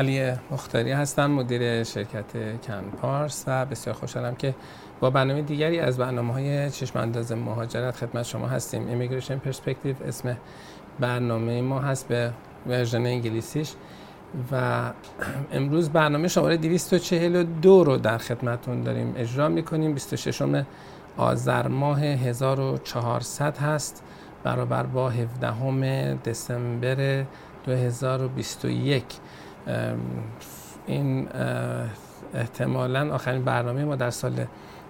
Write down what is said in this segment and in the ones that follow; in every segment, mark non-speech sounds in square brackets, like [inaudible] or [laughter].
علی مختاری هستم مدیر شرکت کنپارس و بسیار خوشحالم که با برنامه دیگری از برنامه های چشم انداز مهاجرت خدمت شما هستیم. Immigration Perspective اسم برنامه ما هست به version انگلیسیش و امروز برنامه شماره 242 رو در خدمتون داریم اجرا می‌کنیم. 26 آذر ماه 1400 هست برابر با 17 دسامبر 2021 این احتمالا آخرین برنامه ما در سال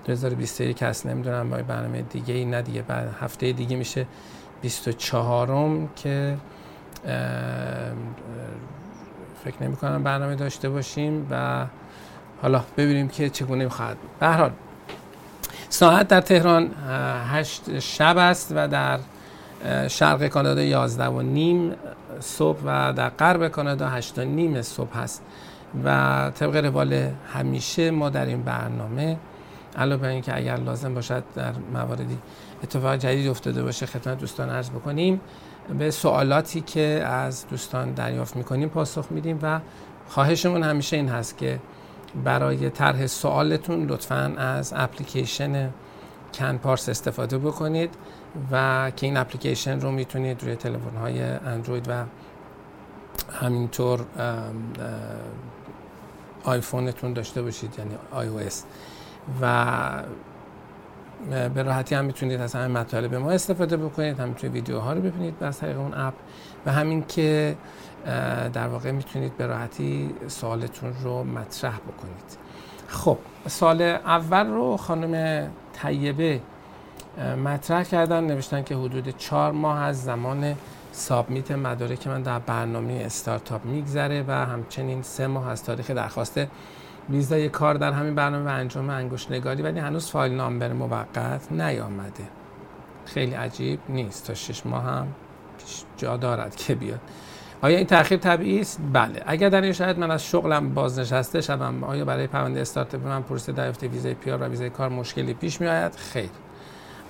2021 هست. نمی‌دونم با برنامه دیگه ای نه دیگه بعد هفته دیگه میشه 24 م که فکر نمی کنم برنامه داشته باشیم و حالا ببینیم که چگونه خواهد به هر حال ساعت در تهران هشت شب است و در شرق کانادا 11 و نیم صبح و در غرب کانادا 8 و نیم صبح هست. و طبق روال همیشه ما در این برنامه علاوه بر اینکه اگر لازم باشد در مواردی اتفاق جدید افتاده باشه خدمت دوستان عرض بکنیم به سوالاتی که از دوستان دریافت می‌کنیم پاسخ میدیم و خواهشمون همیشه این هست که برای طرح سوالتون لطفا از اپلیکیشن کن پارس استفاده بکنید و که این اپلیکیشن رو می‌تونید روی تلفن های اندروید و همینطور آیفونتون داشته باشید یعنی iOS. و به راحتی هم می‌تونید از همین مطالب ما استفاده بکنید هم توی ویدیوها رو ببینید از طریق اون اپ و همین که در واقع می‌تونید به راحتی سوالتون رو مطرح بکنید. خب سال اول رو خانم طیبه مطرح کردن نوشتن که حدود چهار ماه از زمان سابمیت مدارک من در برنامه استارتاپ میگذره و همچنین سه ماه از تاریخ درخواست ویزای کار در همین برنامه و انجام انگشت نگاری ولی هنوز فایل نامبر موقت نیامده. خیلی عجیب نیست. تا شش ماه هم جا دارد که بیاد. آیا این تاخیر طبیعی است؟ بله. اگر در این شاید من از شغلم بازنشسته شدم آیا برای پرونده استارتاپ من پروسه دریافت ویزای پیار و ویزای کار مشکلی پیش می آید خیر.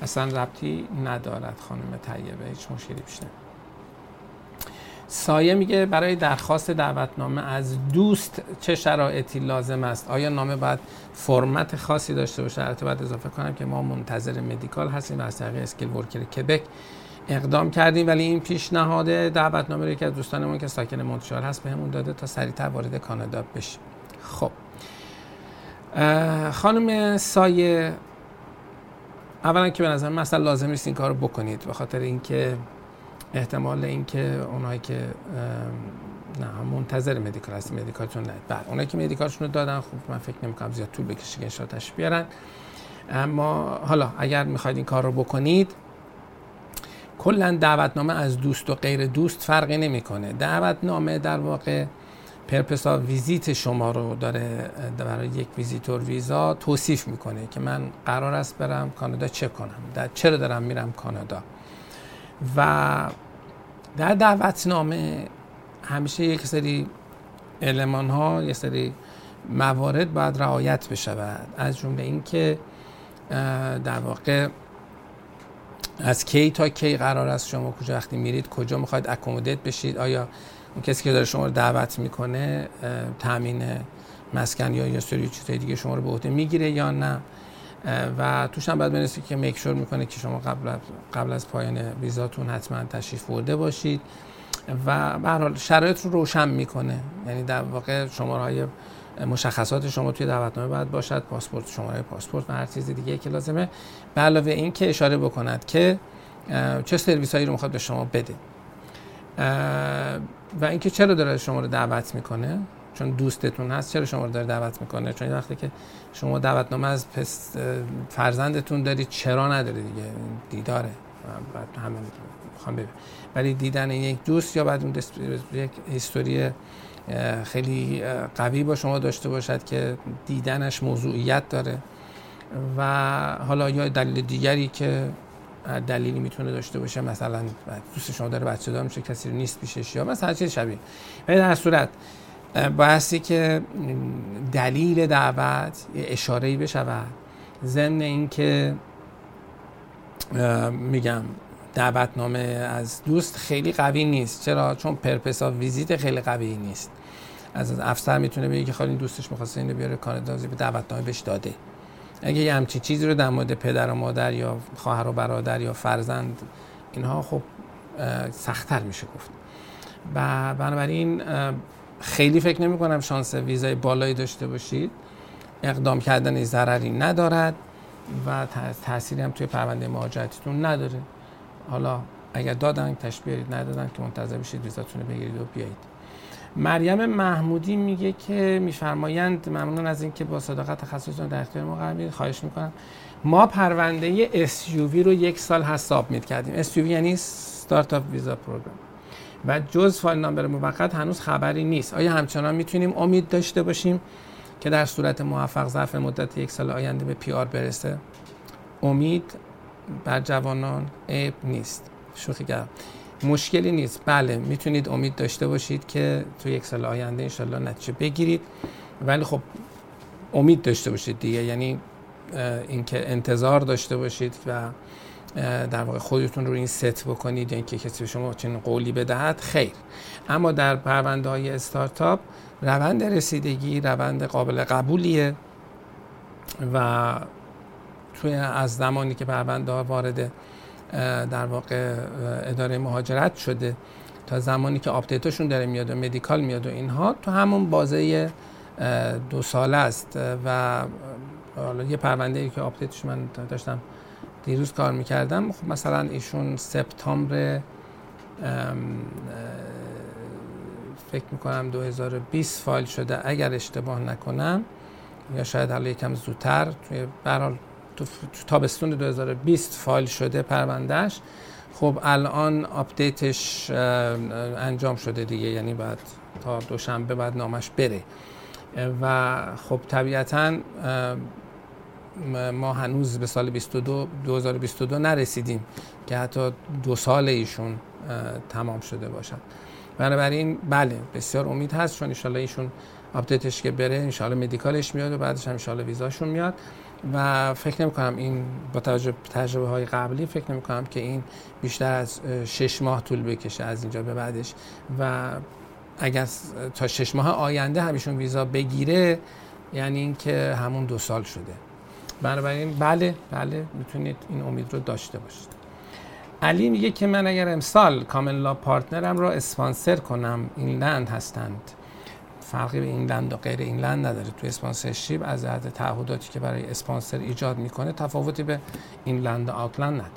اصلا ربطی ندارد خانم طیبه هیچ مشکلی پیش نمیاد سایه میگه برای درخواست دعوتنامه از دوست چه شرایطی لازم است؟ آیا نامه باید فرمت خاصی داشته باشه؟ البته باید اضافه کنم که ما منتظر مدیکال هستیم از طریق اسکیل ورکر کبک اقدام کردیم ولی این پیشنهاد دعوتنامه رو یکی از دوستانمون که ساکن مونترال هست بهمون داده تا سریعتر وارد کانادا بشیم. خب. خانم سایه اولا که به نظر مثلا لازم نیست این کار رو بکنید به خاطر اینکه احتمال اینکه اونایی که نه منتظر مدیکال هست مدیکالتون نه. بعد اونایی که مدیکالشون رو دادن خب من فکر نمی‌کنم زیاد طول بکشه که بیارن. اما حالا اگر می‌خواید این کار رو بکنید کلا دعوتنامه از دوست و غیر دوست فرقی نمی‌کنه. دعوتنامه در واقع purpose ویزیت شما رو داره برای یک visitor visa توصیف می‌کنه که من قرار است برم کانادا چه کنم. در چرا دارم میرم کانادا؟ و در دعوتنامه همیشه یک سری المان ها یک سری موارد باید رعایت بشود. از جمله اینکه در واقع از کی تا کی قرار است شما کجا وقتی میرید کجا می‌خواید accommodate بشید؟ آیا اون کسی که داره شما رو دعوت می‌کنه تامین مسکن یا یا سری چیزای دیگه شما رو به عهده می‌گیره یا نه؟ و توش هم باید بنویسید که میکشور می‌کنه که شما قبل قبل از پایان ویزاتون حتما تشریف برده باشید. و به حال شرایط رو روشن می‌کنه. یعنی در واقع شماره های مشخصات شما توی دعوتنامه باید باشد پاسپورت شماره پاسپورت و هر چیز دیگه که لازمه. به علاوه این که اشاره بکند که چه سرویس هایی رو می‌خواد به شما بده. و اینکه چرا داره شما رو دعوت می‌کنه؟ چون دوستتون هست چرا شما رو داره دعوت می‌کنه؟ چون وقتی که شما دعوتنامه از پس فرزندتون دارید چرا نداره دیگه؟ دیداره. بعد همه می‌خوام ببین ولی دیدن یک دوست یا بعد اون یک هیستوری خیلی قوی با شما داشته باشد که دیدنش موضوعیت داره. و حالا یا دلیل دیگری که دلیلی می‌تونه داشته باشه مثلا دوست شما داره بچه دار میشه کسی رو نیست پیشش یا مثلا چیز شبیه. ولی در صورت بایستی که دلیل دعوت اشاره ای بشود. ضمن اینکه میگم دعوتنامه از دوست خیلی قوی نیست. چرا؟ چون پرپسا ویزیت خیلی قوی نیست. از افسر می‌تونه بگه که خالی دوستش می‌خواسته اینو بیاره کانادا به دعوتنامه بهش داده. اگه یه همچین چیزی رو در مورد پدر و مادر یا خواهر و برادر یا فرزند اینها خب سختتر میشه گفت. و بنابراین خیلی فکر نمی کنم شانس ویزای بالایی داشته باشید. اقدام کردن ضرری ندارد و تأثیری هم توی پرونده مهاجرتیتون نداره. حالا اگر دادن تشبیه ندادن که منتظر بشید ویزاتون رو بگیرید و بیایید. مریم محمودی میگه که میفرمایند ممنون از اینکه با صداقت تخصصتون در اختیار ما قرار می‌دید خواهش می‌کنم. ما پرونده SUV رو یک سال هست submit کردیم SUV یعنی Start-up Visa Program و جز file number موقت هنوز خبری نیست. آیا همچنان می‌تونیم امید داشته باشیم که در صورت موفق ظرف مدت یک سال آینده به PR برسه؟ امید بر جوانان عیب نیست. شوخی کردم. مشکلی نیست. بله می‌تونید امید داشته باشید که تو یک سال آینده انشالله نتیجه بگیرید. ولی خب امید داشته باشید دیگه. یعنی اینکه انتظار داشته باشید و در واقع خودتون رو این ست بکنید یا اینکه کسی به شما چنین قولی بدهد خیر. اما در پرونده های استارتاپ روند رسیدگی روند قابل قبولیه و توی از زمانی که پرونده ها وارد در واقع اداره مهاجرت شده. تا زمانی که update شون داره میاد و medical میاد و اینها تو همون بازه دو ساله است. و حالا یه پرونده ای که update ش من داشتم دیروز کار می‌کردم خب مثلا ایشون سپتامبر فکر می‌کنم 2020 فایل شده. اگر اشتباه نکنم یا شاید حالا یکم زودتر توی برحال تو تابستون 2020 فایل شده پروندهش خب الان update ش انجام شده دیگه یعنی بعد تا دوشنبه بعد نامش بره. و خب طبیعتا ما هنوز به سال 22 2022 نرسیدیم که حتی دو سال ایشون تمام شده باشد. بنابراین بله بسیار امید هست چون ان ایشون update ش که بره ان medical ش میاد و بعدش هم ان ویزاشون میاد. و فکر نمی کنم این با توجه تجربه های قبلی فکر نمی کنم که این بیشتر از شش ماه طول بکشه از اینجا به بعدش. و اگر تا شش ماه آینده همیشون ویزا بگیره یعنی اینکه همون دو سال شده. بنابراین بله بله می‌تونید این امید رو داشته باشید. علی میگه که من اگر امسال کاملا پارتنرم رو اسپانسر کنم این لند هستند. فرقی به اینلند و غیر اینلند نداره. تو اسپانسرشیپ از جهت تعهداتی که برای اسپانسر ایجاد می‌کنه تفاوتی به اینلند و آوتلند نداره.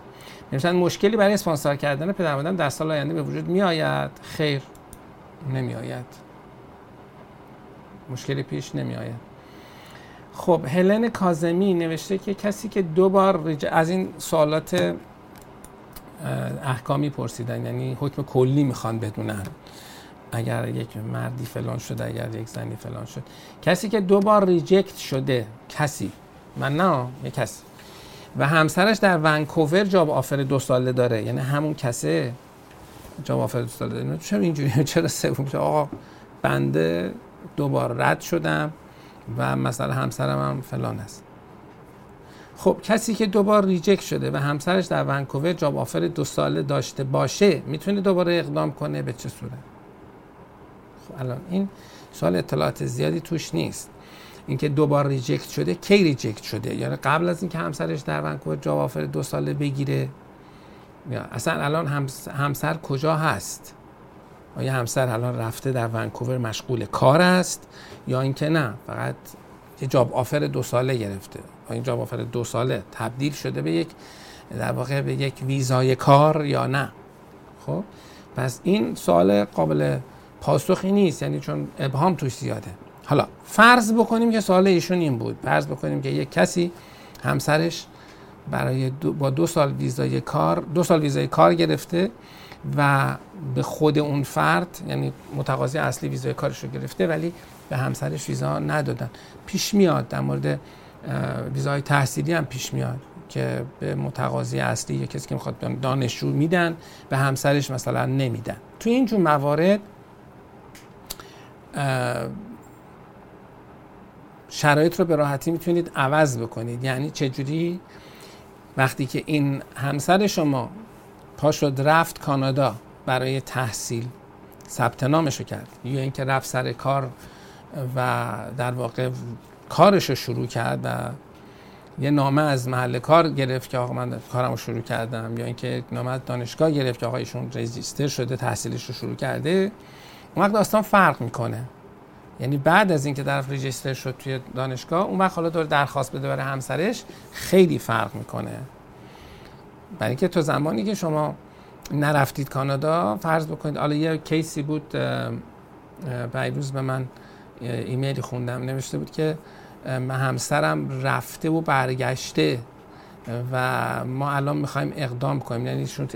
مثلا مشکلی برای اسپانسر کردن پدر مادر در سال آینده به وجود میآید؟ خیر نمیآید. مشکلی پیش نمیآید. خب هلن کازمی نوشته که کسی که دو بار از این سوالات احکامی پرسیدن یعنی حکم کلی می‌خوان بدونن. اگر یک مردی فلان شده اگر یک زنی فلان شد. کسی که دو بار reject شده کسی. من نه یک کسی. و همسرش در ونکوور job offer دو ساله داره. یعنی همون کسه job offer دو ساله داره. چرا اینجوری؟ [laughs] چرا سوم؟ آقا بنده دو بار رد شدم و مثلا همسرم هم فلان است. خب کسی که دوبار reject شده و همسرش در ونکوور job offer دو ساله داشته باشه می‌تونه دوباره اقدام کنه؟ به چه صورت؟ الان. این سوال اطلاعات زیادی توش نیست. اینکه دوبار reject شده کی reject شده؟ یعنی قبل از اینکه همسرش در ونکوور job offer دو ساله بگیره یا اصلا الان همسر کجا هست؟ آیا همسر الان رفته در ونکوور مشغول کار است؟ یا اینکه نه فقط یه job offer دو ساله گرفته. این job offer دو ساله تبدیل شده به یک در واقع به یک ویزای کار یا نه؟ خب پس این سوال قابل پاسخی نیست یعنی چون ابهام توش زیاده. حالا فرض بکنیم که سوال ایشون این بود. فرض بکنیم که یک کسی همسرش برای دو با دو سال ویزای کار دو سال ویزای کار گرفته و به خود اون فرد یعنی متقاضی اصلی ویزای کارش رو گرفته ولی به همسرش ویزا ندادن. پیش میاد در مورد ویزای تحصیلی هم پیش میاد که به متقاضی اصلی یا کسی که می‌خواد دانشجو میدن به همسرش مثلا نمیدن. تو این جور موارد شرایط رو به راحتی می‌تونید عوض بکنید. یعنی چجوری؟ وقتی که این همسر شما پا شد رفت کانادا برای تحصیل ثبت نامش کرد. یا اینکه رفت سر کار و در واقع کارش رو شروع کرد و یه نامه از محل کار گرفت که آقا من کارم رو شروع کردم. یا اینکه نامه از دانشگاه گرفت که آقا ایشون رجیستر شده تحصیلش رو شروع کرده. اون وقت داستان فرق می‌کنه. یعنی بعد از اینکه طرف رجیستر شد توی دانشگاه اون وقت حالا دور درخواست بده برای همسرش خیلی فرق می‌کنه. برای اینکه تو زمانی که شما نرفتید کانادا فرض بکنید حالا یه کیسی بود روز به من ایمیلی خوندم. نوشته بود که همسرم رفته و برگشته و ما الان می‌خوایم اقدام کنیم. یعنی شون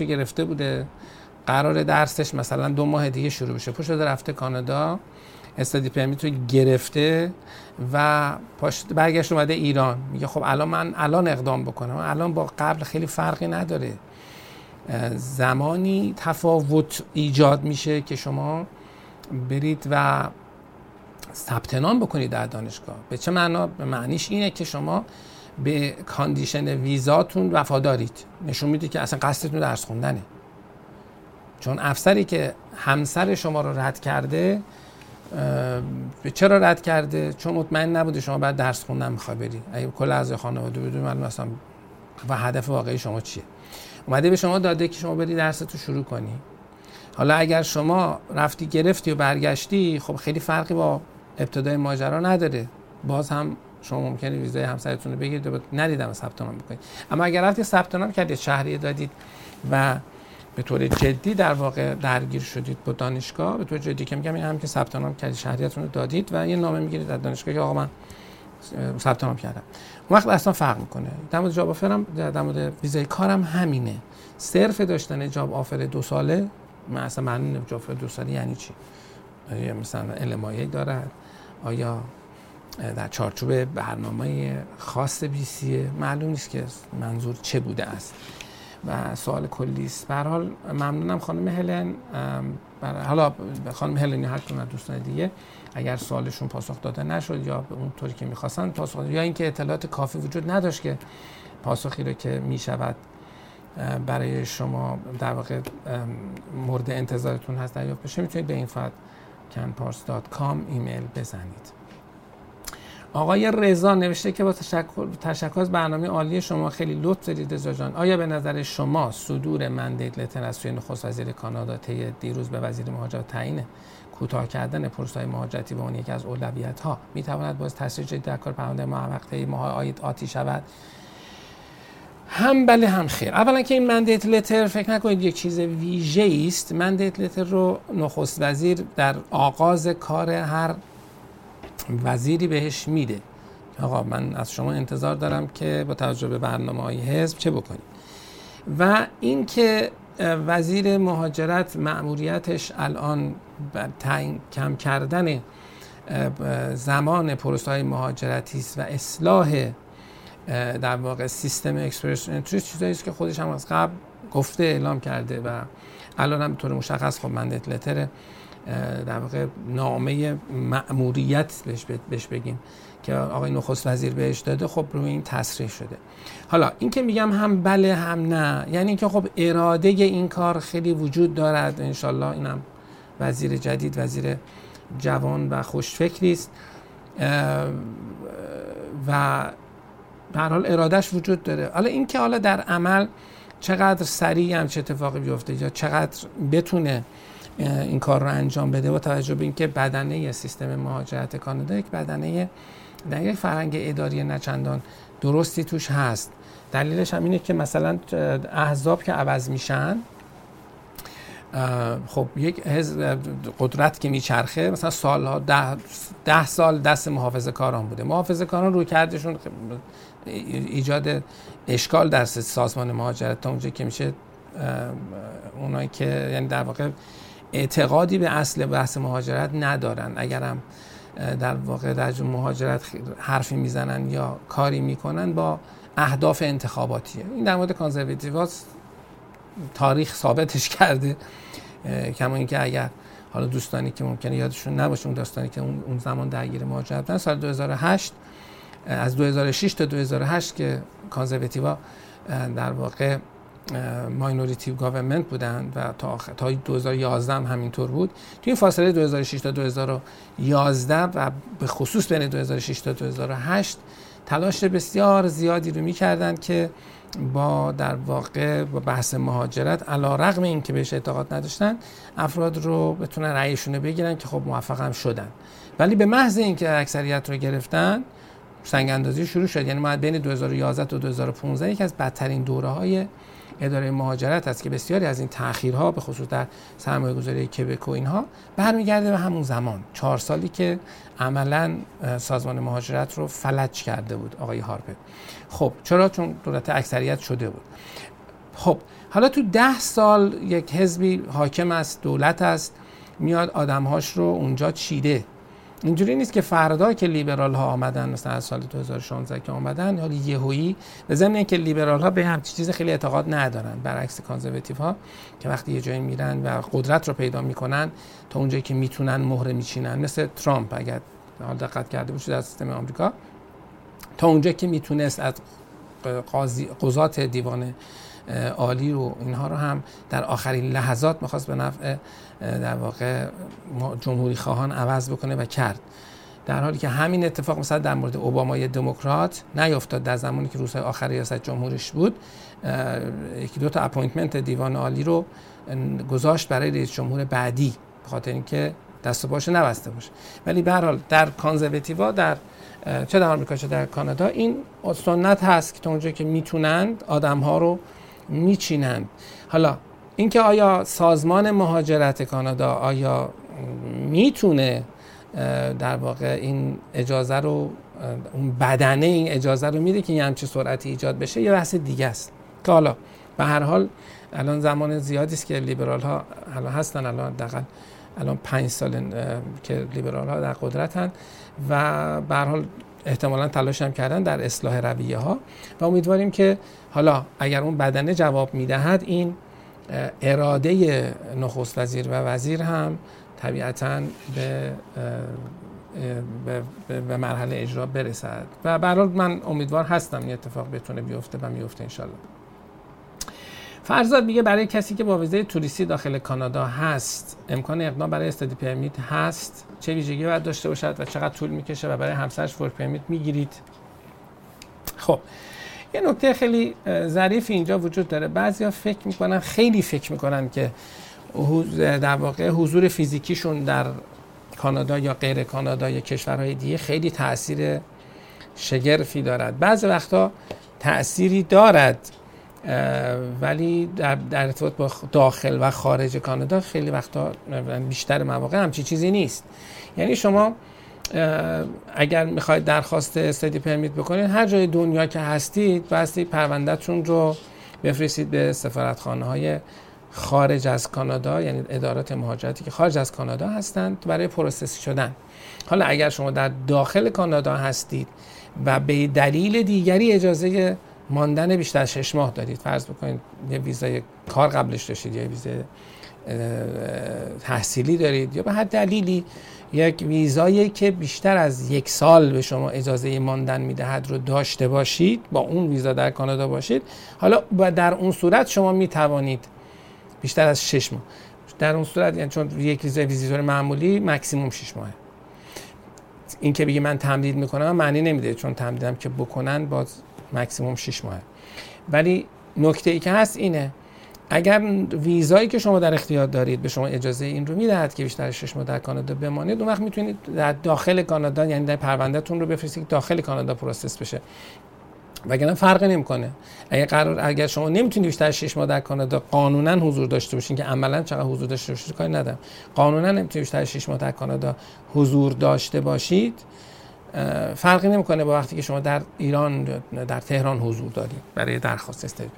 رو گرفته بوده. قرار درسش مثلا دو ماه دیگه شروع بشه. پشت رفته کانادا استادی پرمیت رو گرفته و پاش برگشت اومده ایران. میگه خب الان من الان اقدام بکنم. الان با قبل خیلی فرقی نداره. زمانی تفاوت ایجاد میشه که شما برید و ثبت نام بکنید در دانشگاه. به چه معنا؟ به معنیش اینه که شما به کاندیشن ویزاتون وفادارید. نشون میده که اصلا قصدتون درس خوندنه. چون افسری که همسر شما رو رد کرده به چرا رد کرده؟ چون مطمئن نبوده شما بعد درس خوندن می‌خوای بری. اگه کل از خانواده بدون معلوم اصلا و هدف واقعی شما چیه؟ اومده به شما داده که شما بری درس تو شروع کنی. حالا اگر شما رفتی گرفتی و برگشتی خب خیلی فرقی با ابتدای ماجرا نداره. باز هم شما ممکنه ویزای همسرتون رو بگیرید و ندیدم ثبت نام بکنید اما اگر رفتی ثبت نام کردید شهریه دادید و به طور جدی در واقع درگیر شدید با دانشگاه. به طور جدی که میگم این هم که ثبت نام کردید شهریتون رو دادید و یه نامه می‌گیرید در دانشگاه که آقا من ثبت نام کردم. اون وقت اصلا فرق می‌کنه. در مورد job offer م در مورد ویزای کارم همینه. صرف داشتن job offer دو ساله من اصلا معنی job offer دو ساله یعنی چی. مثلا LMIA دارد آیا در چارچوب برنامه خاص BC یه معلوم نیست که منظور چه بوده است. و سوال کلی است. به حال ممنونم خانم هلن. حالا خانم هلن هر کدوم دوستان دیگه اگر سوالشون پاسخ داده نشد یا به اون طوری که می‌خواستن پاسخ یا اینکه اطلاعات کافی وجود نداشت که پاسخی رو که می‌شود برای شما در واقع مورد انتظارتون هست دریافت بشه می‌تونید به این canpars.com ایمیل بزنید. آقای رضا نوشته که با تشکر, تشکر از برنامه عالی شما خیلی لطف دارید رضا جان. آیا به نظر شما صدور مندیت لتر از سوی نخست وزیر کانادا طی دیروز به وزیر مهاجرت تعیین کوتاه کردن پروسه مهاجرتی به عنوان یکی از اولویت ها می تواند باز تاثیر جدی در کار پرونده موقته ماه آید آتی شود. هم بله هم خیر. اولا که این مندیت لتر فکر نکنید یک چیز ویژه است مندیت لتر رو نخست وزیر در آغاز کار هر وزیری بهش میده. آقا من از شما انتظار دارم که با توجه به برنامه های حزب چه بکنید و اینکه وزیر مهاجرت مأموریتش الان کم کردن زمان پروسه های مهاجرتی است و اصلاح در واقع سیستم اکسپرس انتری چیزایی است که خودش هم از قبل گفته اعلام کرده و الان هم طور مشخص خب مندت لتر در واقع نامه مأموریت بهش بگیم که آقای نخست وزیر بهش داده خب روی این تصریح شده. حالا این که میگم هم بله هم نه یعنی اینکه خب اراده این کار خیلی وجود دارد انشالله اینم وزیر جدید وزیر جوان و خوشفکری است. و در حال ارادش وجود داره. حالا این که حالا در عمل چقدر سریع هم چه اتفاقی بیفته یا چقدر بتونه این کار رو انجام بده با توجه به اینکه بدنه سیستم مهاجرت کانادا یک بدنه در یک فرهنگ اداری نچندان درستی توش هست. دلیلش هم اینه که مثلا احزاب که عوض میشن خب یک قدرت که میچرخه مثلا سالها ده, ده سال دست محافظ کاران بوده. محافظ کاران روی کردشون ایجاد اشکال در سازمان مهاجرت تا اونجا که میشه اونایی که یعنی در واقع اعتقادی به اصل بحث مهاجرت ندارن. اگرم در واقع در مهاجرت حرفی می‌زنن یا کاری می‌کنن با اهداف انتخاباتیه. این در مورد کانزرواتیواست تاریخ ثابتش کرده. کما اینکه اگر حالا دوستانی که ممکنه یادشون نباشه اون داستانی که اون زمان درگیر مهاجرت بودن سال 2008 از 2006 تا 2008 که کانزرواتیوا در واقع ماینوریتی گاورمنت بودن و تا, تا 2011 هم همینطور بود. توی فاصله 2006 تا 2011 و به خصوص بین 2006 تا 2008 تلاش بسیار زیادی رو می‌کردن که با در واقع با بحث مهاجرت علا رقم این که بهش اعتقاد نداشتن افراد رو بتونن رأیشون رو بگیرن که خب موفق هم شدن. ولی به محض اینکه اکثریت رو گرفتن سنگ اندازی شروع شد. یعنی ما بین 2011 تا 2015 یکی از بدترین دوره های اداره مهاجرت است که بسیاری از این تاخیرها به خصوص در سرمایه گذاری کبک و اینها برمیگرده به همون زمان. چهار سالی که عملا سازمان مهاجرت رو فلج کرده بود آقای هارپر. خب چرا؟ چون دولت اکثریت شده بود. خب حالا تو ده سال یک حزبی حاکم است دولت است میاد آدمهاش رو اونجا چیده. اینجوری نیست که فردا که لیبرال ها آمدن مثلا از سال 2016 که آمدن حالا یهویی به ضمن اینکه لیبرال ها به هم چیز خیلی اعتقاد ندارن برعکس کانزرواتیو ها که وقتی یه جایی میرن و قدرت رو پیدا می‌کنن تا اونجایی که می‌تونن مهره میچینن. مثل ترامپ اگر حال دقت کرده باشید در سیستم آمریکا. تا اونجا که می‌تونست از قضات دیوان عالی رو اینها رو هم در آخرین لحظات می‌خواست به نفع در واقع جمهوری خواهان عوض بکنه و کرد. در حالی که همین اتفاق مثلا در مورد اوبامای دموکرات نیفتاد در زمانی که روزهای آخر ریاست جمهوریش بود یکی دو تا appointment دیوان عالی رو گذاشت برای رئیس جمهور بعدی به خاطر اینکه دست و پاش نبسته باشه. ولی به حال در conservative ا در چه در آمریکا چه در کانادا این سنت هست که تا اونجایی که می‌تونند آدم ها رو میچینند. حالا اینکه آیا سازمان مهاجرت کانادا آیا می‌تونه در واقع این اجازه رو اون بدنه این اجازه رو میده که یه همچه سرعتی ایجاد بشه یه بحث دیگه است. که حالا به هر حال الان زمان زیادی است که لیبرال ها الان هستن الان دقیقا الان پنج سال که لیبرال ها در قدرتن و به هر حال احتمالا تلاش هم کردن در اصلاح رویه ها و امیدواریم که حالا اگر اون بدنه جواب می‌دهد این اراده نخست وزیر و وزیر هم طبیعتا به به, مرحله اجرا برسد. و برحال من امیدوار هستم این اتفاق بتونه بیفته و میفته انشالله. فرزاد میگه برای کسی که با ویزه توریستی داخل کانادا هست امکان اقدام برای استادی پرمیت هست؟ چه ویژگی باید داشته باشد و چقدر طول می‌کشه و برای همسرش ورک پرمیت می‌گیرید؟ خب یه نکته خیلی ظریف اینجا وجود داره. بعضیا فکر می‌کنن خیلی فکر می‌کنن که در واقع حضور فیزیکیشون در کانادا یا غیر کانادا یا کشورهای دیگه خیلی تاثیر شگرفی دارد. بعضی وقتا تأثیری دارد ولی در, در ارتباط با داخل و خارج کانادا خیلی وقتا بیشتر مواقع همچی چیزی نیست. یعنی شما اگر می‌خواید درخواست study permit بکنید هر جای دنیا که هستید بایستی پروندهتون رو بفرستید به سفارتخانه های خارج از کانادا یعنی ادارات مهاجرتی که خارج از کانادا هستند برای process شدن. حالا اگر شما در داخل کانادا هستید و به دلیل دیگری اجازه ماندن بیشتر از شش ماه دارید فرض بکنید یه ویزای کار قبلش داشتید یا ویزای تحصیلی دارید یا به هر دلیلی یک ویزایی که بیشتر از یک سال به شما اجازه ماندن می‌دهد رو داشته باشید با اون ویزا در کانادا باشید. حالا در اون صورت شما می توانید بیشتر از شش ماه. در اون صورت یعنی چون یک ویزای ویزیتور معمولی مکسیموم 6 ماهه. این که بگی من تمدید می‌کنم معنی نمیده چون تمدیدم که بکنن باز مکسیموم 6 ماهه. ولی نکته ای که هست اینه اگر ویزایی که شما در اختیار دارید به شما اجازه این رو می‌دهد که بیشتر 6 ماه در کانادا بمانید اون وقت می‌تونید در داخل کانادا یعنی در پروندهتون رو بفرستید داخل کانادا process بشه. وگرنه فرقی نمی‌کنه. اگر قرار اگر شما نمی‌تونید بیشتر از 6 ماه در کانادا قانونا حضور داشته باشین که عملا چقدر حضور داشته باشید کاری ندارم. قانونا نمی‌تونید بیشتر از 6 ماه در کانادا حضور داشته باشید فرقی نمی‌کنه با وقتی که شما در ایران در تهران حضور دارید برای درخواست استادی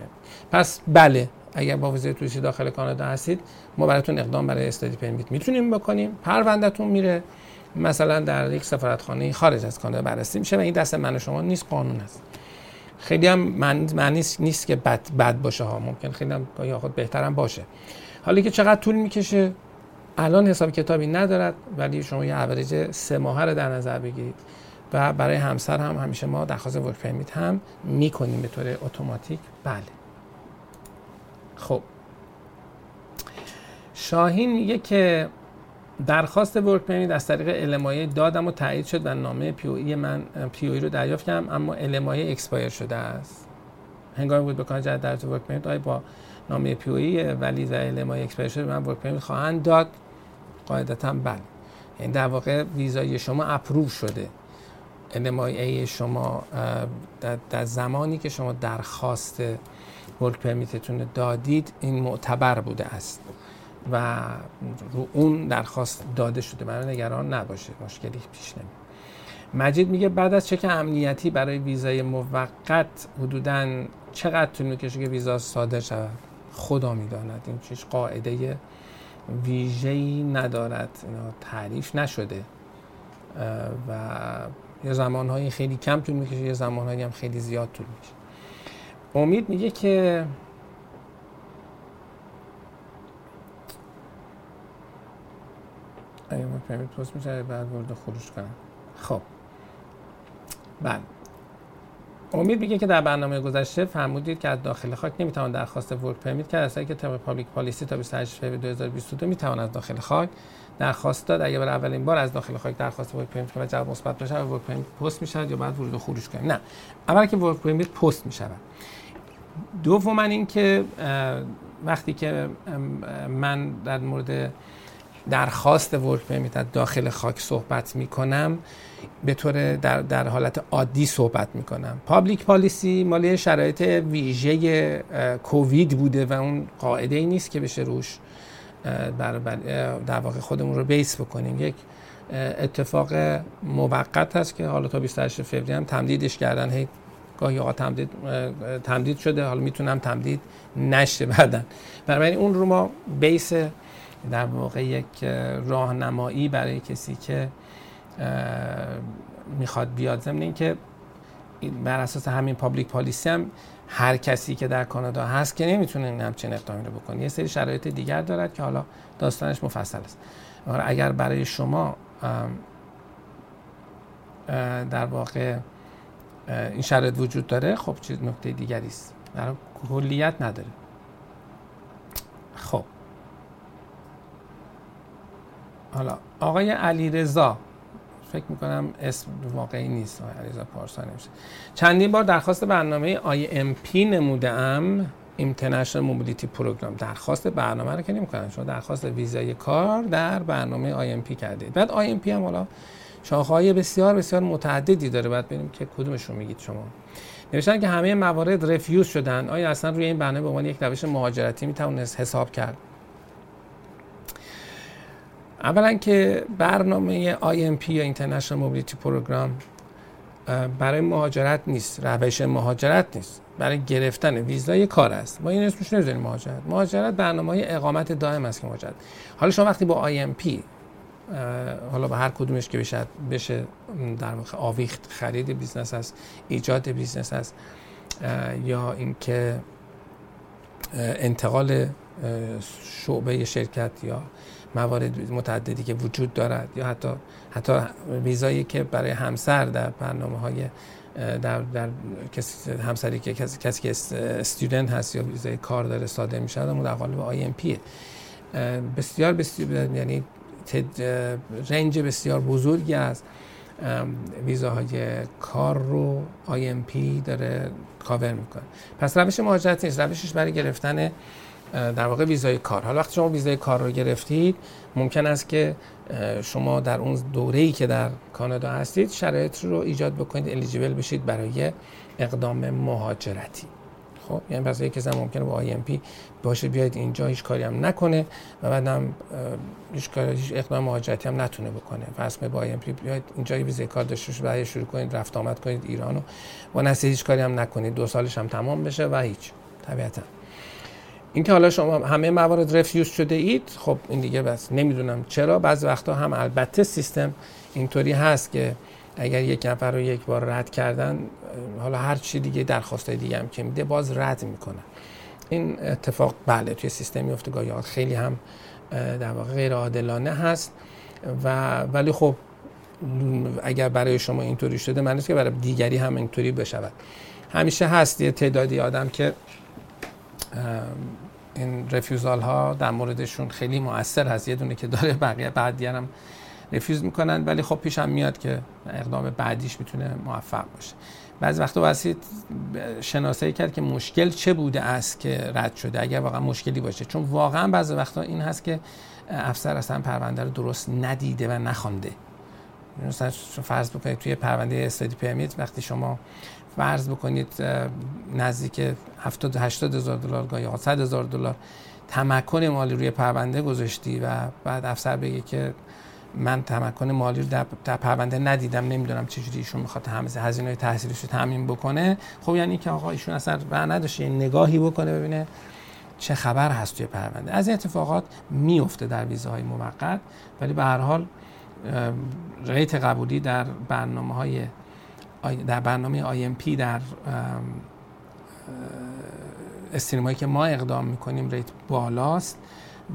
پس بله اگر با ویزای توریستی داخل کانادا هستید ما براتون اقدام برای استادی پرمیت می‌تونیم بکنیم. پروندهتون میره مثلا در یک سفارتخانه خارج از کانادا بررسی میشه و این دست من و شما نیست قانون است. خیلی هم معنی نیست که بد, بد باشه ها. ممکن خیلی هم یا خود بهترم باشه. حالی که چقدر طول می‌کشه؟ الان حساب کتابی ندارد ولی شما یه اوریج سه ماهه رو در نظر بگیرید و برای همسر هم همیشه ما درخواست work permit هم می‌کنیم به طور اتوماتیک. بله. خب. شاهین میگه که درخواست work permit از طریق LMIA دادم و تایید شد و نامه PNP رو دریافت کردم اما LMIA expire شده است. هنگامی بود بکنم جد در work permit آیا با نامه پی ولی و LMIA expire شده من work permit خواهند داد؟ قاعدتا بله. یعنی در واقع ویزای شما اپروو شده. المایه شما در زمانی که شما درخواست ورک پرمیتتون دادید این معتبر بوده است. و رو اون درخواست داده شده برای نگران نباشه مشکلی پیش نمی مجید میگه بعد از چک امنیتی برای ویزای موقت حدودا چقدر طول می‌کشه که ویزا صادر شود؟ خدا می‌داند. این چیز قاعده ویژه‌ای ندارد. اینا تعریف نشده. و یه زمانهایی خیلی کم طول می‌کشه یه زمانهایی هم خیلی زیاد طول می‌کشه. امید میگه که ما پرمیت پست میشه بعد ورد خروج کنم خب. بله امید میگه که در برنامه گذشته فرمودید که از داخل خاک نمی‌توان درخواست work permit کرد. اصلا که طبق public policy تا 28 فوریه 2022 می‌توان از داخل خاک درخواست داد. اگه برای اولین بار از داخل خاک درخواست work permit کنه جواب مثبت بشه. work permit پست میشه یا بعد ورود و خروج کنیم نه. اول که work permit پست میشه دوم اینکه وقتی که من در مورد درخواست work permit داخل خاک صحبت می کنم به طور در, در حالت عادی صحبت می کنم پابلیک پالیسی مالی شرایط ویژه کووید بوده و اون قاعده ای نیست که بشه روش بر در واقع خودمون رو بیس بکنیم. یک اتفاق موقت هست که حالا تا 28 فوریه هم تمدیدش کردن. هی گاهی آقا تمدید تمدید شده. حالا می‌تونم تمدید نشه بعدن بنابراین اون رو ما بیس در واقع یک راهنمایی برای کسی که می‌خواد بیاد. ضمن اینکه بر اساس همین پابلیک پالیسی هم هر کسی که در کانادا هست که نمی‌تونه این همچین اقدامی رو بکنه. یه سری شرایط دیگر دارد که حالا داستانش مفصل است. اگر برای شما در واقع این شرایط وجود داره خب چیز نکته دیگری است. برای کلیت نداره. خب. حالا آقای علیرضا فکر می‌کنم اسم واقعی نیست آقای علیرضا پارسا نمیشه. چندین بار درخواست برنامه IMP نموده ام International Mobility Program. درخواست برنامه رو که نمی‌کنن. شما درخواست ویزای کار در برنامه IMP کردید. بعد IMP هم حالا شاخه‌های بسیار بسیار متعددی داره. بعد ببینیم که کدومش رو میگید شما. نوشتن که همه موارد رفیوز شدن. آیا اصلا روی این برنامه به عنوان یک روش مهاجرتی می‌توانست حساب کرد؟ اولا که برنامه IMP یا International Mobility Program برای مهاجرت نیست روش مهاجرت نیست. برای گرفتن ویزای کار است. ما این اسمش نمی‌ذاریم مهاجرت. مهاجرت برنامه های اقامت دائم است که مهاجرت. حالا شما وقتی با IMP حالا به هر کدومش که بشه بشه در واقع آویخت خرید business است ایجاد business است یا اینکه انتقال شعبه شرکت یا موارد متعددی که وجود دارد یا حتی حتی ویزایی که برای همسر در برنامه های در, در کسی همسری که کسی, کسی که student هست یا ویزای کار داره صادر میشه اون در قالب IMP. بسیار بسیار یعنی range بسیار بزرگی از ویزاهای کار رو IMP داره کاور می‌کنه. پس روش مهاجرت نیست. روشش برای گرفتن در واقع ویزای کار. حالا وقتی شما ویزای کار رو گرفتید ممکن است که شما در اون دوره‌ای که در کانادا هستید شرایط رو ایجاد بکنید eligible بشید برای اقدام مهاجرتی. خب یعنی پس یک کسی ممکنه با IMP باشه بیاید اینجا هیچ کاری هم نکنه و بعدم هیچ کار هیچ اقدام مهاجرتی هم نتونه بکنه. پس با IMP بیاید اینجا ویزای کار داشته باشید بعد شروع کنید رفت آمد کنید ایرانو و نسی هیچ کاری هم نکنید. دو سالش هم تمام بشه و هیچ. طبیعتا. اینکه حالا شما همه موارد refuse شده اید خب این دیگه بس. نمی‌دونم چرا. بعضی وقتا هم البته سیستم اینطوری هست که اگر یک نفر رو یک بار رد کردن حالا هر چی دیگه درخواست دیگه هم که میده باز رد می‌کنن. این اتفاق بله توی سیستم میفته گاهی خیلی هم در واقع غیر عادلانه هست. و ولی خب اگر برای شما اینطوری شده معنیش که برای دیگری هم اینطوری بشود. همیشه هست یه تعدادی آدم که این رفیوزال ها در موردشون خیلی مؤثر هست. یه دونه که داره بقیه بعدی هم رفیوز می‌کنن ولی خب پیشم میاد که اقدام بعدیش می‌تونه موفق باشه. بعضی وقتا واسه شناسایی کرد که مشکل چه بوده است که رد شده اگر واقعا مشکلی باشه. چون واقعا بعضی وقتا این هست که افسر اصلا پرونده رو درست ندیده و نخوانده. مثلا فرض بکنید توی پرونده استادی پرمیت وقتی شما فرض بکنید نزدیک 70 80 هزار دلار یا 100 هزار دلار تمکن مالی روی پرونده گذاشتی و بعد افسر بگه که من تمکن مالی رو در, پرونده ندیدم نمی‌دونم چجوری ایشون می‌خواد همه هزینه های تحصیلیش رو تامین بکنه. خب یعنی که آقا ایشون اصلا و نداشته نگاهی بکنه ببینه چه خبر هست توی پرونده. از این اتفاقات میفته در ویزاهای موقت ولی به هر حال rate قبولی در برنامه های در برنامه آی در stream ایی که ما اقدام می‌کنیم rate بالاست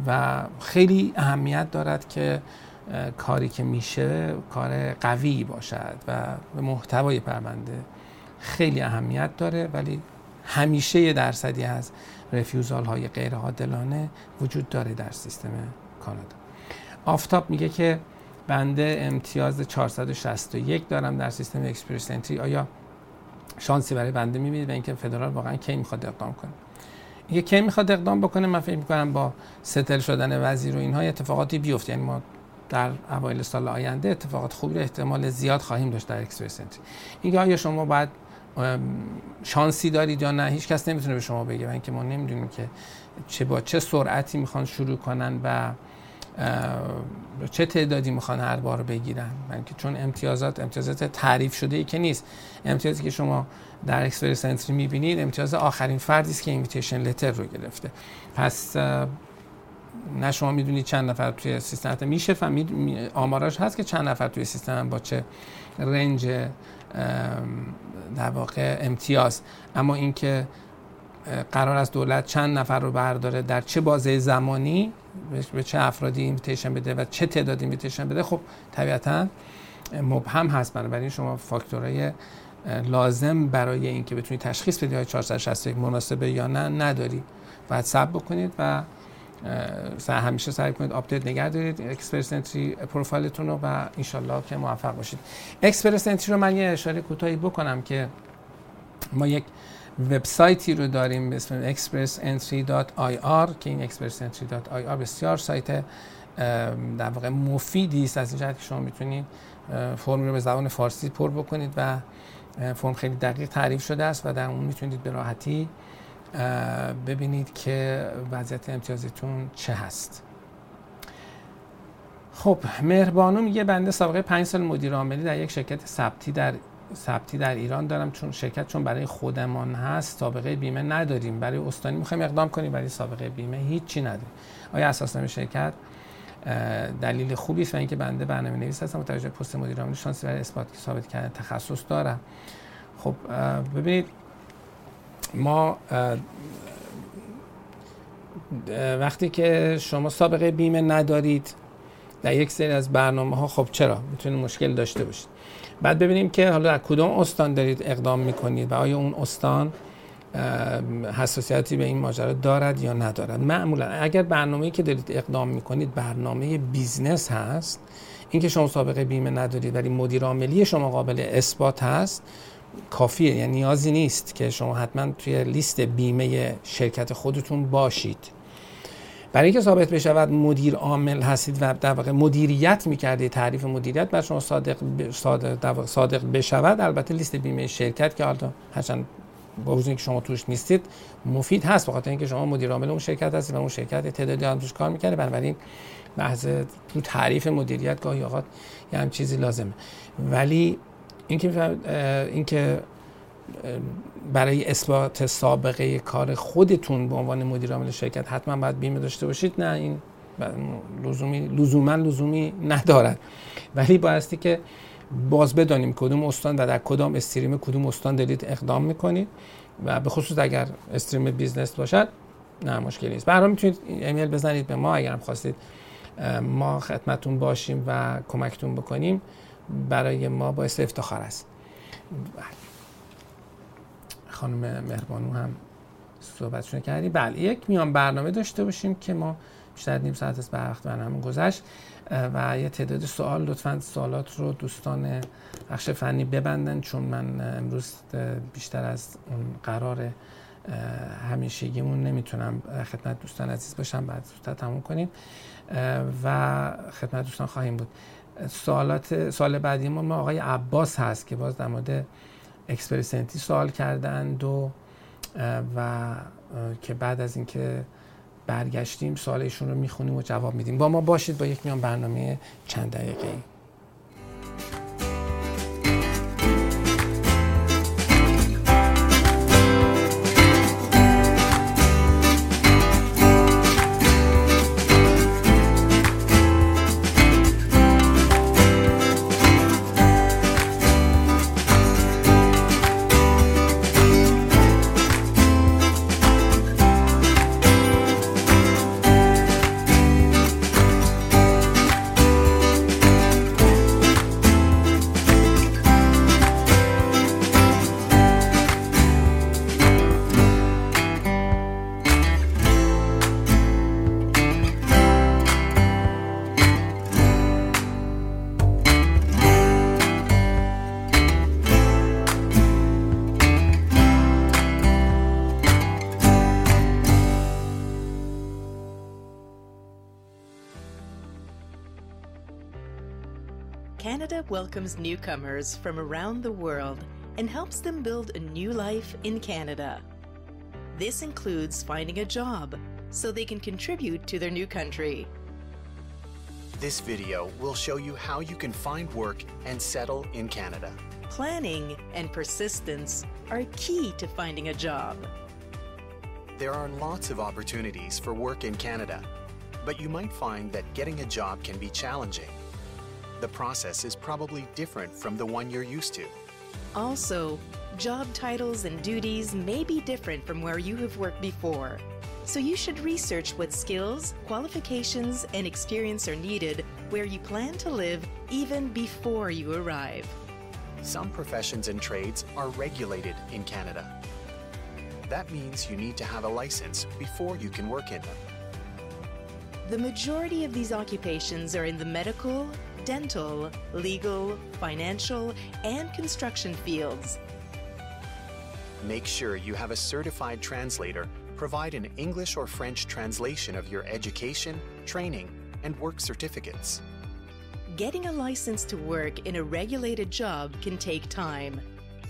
و خیلی اهمیت دارد که کاری که میشه کار قوی باشد و به محتوای پرونده خیلی اهمیت داره ولی همیشه یه درصدی از رفیوزال های غیر عادلانه وجود داره در سیستم کانادا. آفتاب میگه که بنده امتیاز 461 دارم در سیستم اکسپرس انتری. آیا شانسی برای بنده می‌بینید؟ و اینکه فدرال واقعا کی می‌خواد اقدام کنه؟ اینکه کی می‌خواد اقدام بکنه من فکر می‌کنم با ستل شدن وزیر و اینها اتفاقاتی بیفته. یعنی ما در اوایل سال آینده اتفاقات خوبی رو احتمال زیاد خواهیم داشت در اکسپرس انتری. اینکه آیا شما باید شانسی دارید یا نه هیچ کس نمی‌تونه به شما بگه. اینکه ما نمی‌دونیم که چه با چه سرعتی می‌خوان شروع کنن و چه تعدادی می‌خوان هر بار بگیرن؟ من که چون امتیازات امتیازات تعریف شده ای که نیست. امتیازی که شما در Express Entry می‌بینید امتیاز آخرین فردی است که invitation letter رو گرفته. پس نه شما می‌دونید چند نفر توی سیستم میشه فهمید آماراش هست که چند نفر توی سیستم با چه range در واقع امتیاز. اما اینکه قرار است دولت چند نفر رو برداره در چه بازه زمانی به چه افرادی invitation بده و چه تعدادی invitation بده خب طبیعتا مبهم هست. بنابراین شما فاکتورهای لازم برای اینکه بتونید تشخیص بدید های 461 مناسبه یا نه نداری. باید صبر بکنید و همیشه سعی کنید update نگه دارید. Express Entry profile تون رو و انشالله که موفق باشید. Express Entry رو من یه اشاره کوتاهی بکنم که ما یک وبسایتی رو داریم به اسم expressentry.ir که این expressentry.ir بسیار سایت در واقع مفیدی است از این جهت که شما می‌تونید فرم رو به زبان فارسی پر بکنید و فرم خیلی دقیق تعریف شده است و در اون می‌تونید به راحتی ببینید که وضعیت امتیازتون چه هست. خب مهربانو میگه بنده سابقه 5 سال مدیر عاملی در یک شرکت ثبتی در ثبتی در ایران دارم چون شرکت چون برای خودمان هست سابقه بیمه نداریم. برای استانی می‌خوایم اقدام کنیم برای سابقه بیمه هیچی نداریم. آیا اساسنامه شرکت دلیل خوبی است و اینکه بنده برنامه نویس هستم متوجه پست مدیر عامل شانسی برای اثبات ثابت کردن تخصص دارم. خب ببینید ما وقتی که شما سابقه بیمه ندارید در یک سری از برنامه ها خب چرا؟ می‌تونید مشکل داشته باشید. بعد ببینیم که حالا در کدوم استان دارید اقدام می‌کنید و آیا اون استان حساسیتی به این ماجرا دارد یا ندارد. معمولا اگر برنامه‌ای که دارید اقدام می‌کنید برنامه business هست اینکه شما سابقه بیمه ندارید ولی مدیر عاملی شما قابل اثبات هست کافیه. یعنی نیازی نیست که شما حتما توی لیست بیمه شرکت خودتون باشید. برای اینکه ثابت بشود مدیر عامل هستید و در واقع مدیریت می‌کردید تعریف مدیریت بر شما صادق صادق, صادق بشود البته لیست بیمه شرکت که حالا هرچند با وجود اینکه شما توش نیستید مفید هست بخاطر اینکه شما مدیر عامل اون شرکت هستید و اون شرکت تعدادی هم توش کار می‌کنه بنابراین محض تو تعریف مدیریت گاهی اوقات یه هم چیزی لازمه. ولی اینکه اینکه برای اثبات سابقه کار خودتون به عنوان مدیر عامل شرکت حتما باید بیمه داشته باشید. نه این لزومی لزوما لزومی ندارد. ولی بایستی که باز بدانیم کدوم استان و در کدام stream کدوم استان دارید اقدام می‌کنید و به خصوص اگر stream business باشد نه مشکلی نیست. برای می‌تونید ایمیل بزنید به ما اگر هم خواستید ما خدمتتون باشیم و کمکتون بکنیم. برای ما باعث افتخار است. خانم مهربانو هم صحبتشون کردیم. بله یک میان برنامه داشته باشیم که ما بیشتر نیم ساعت از وقت برنامه گذشت و یه تعداد سوال لطفا سوالات رو دوستان بخش فنی ببندن چون من امروز بیشتر از اون قرار همیشگیمون نمی‌تونم خدمت دوستان عزیز باشم بعد زودتر تموم کنیم. و خدمت دوستان خواهیم بود. سوالات سوال بعدیمون ما آقای عباس هست که باز در مورد اکسپرسنتی سوال کردند و و که بعد از اینکه برگشتیم سوالشون رو می‌خونیم و جواب میدیم. با ما باشید با یک میان برنامه چند دقیقه welcomes newcomers from around the world and helps them build a new life in Canada. This includes finding a job so they can contribute to their new country. This video will show you how you can find work and settle in Canada. Planning and persistence are key to finding a job. There are lots of opportunities for work in Canada, but you might find that getting a job can be challenging the process is probably different from the one you're used to. Also, job titles and duties may be different from where you have worked before. So you should research what skills, qualifications, and experience are needed where you plan to live even before you arrive. Some professions and trades are regulated in Canada. That means you need to have a license before you can work in them. The majority of these occupations are in the medical, dental, legal, financial, and construction fields. Make sure you have a certified translator provide an English or French translation of your education, training, and work certificates. Getting a license to work in a regulated job can take time.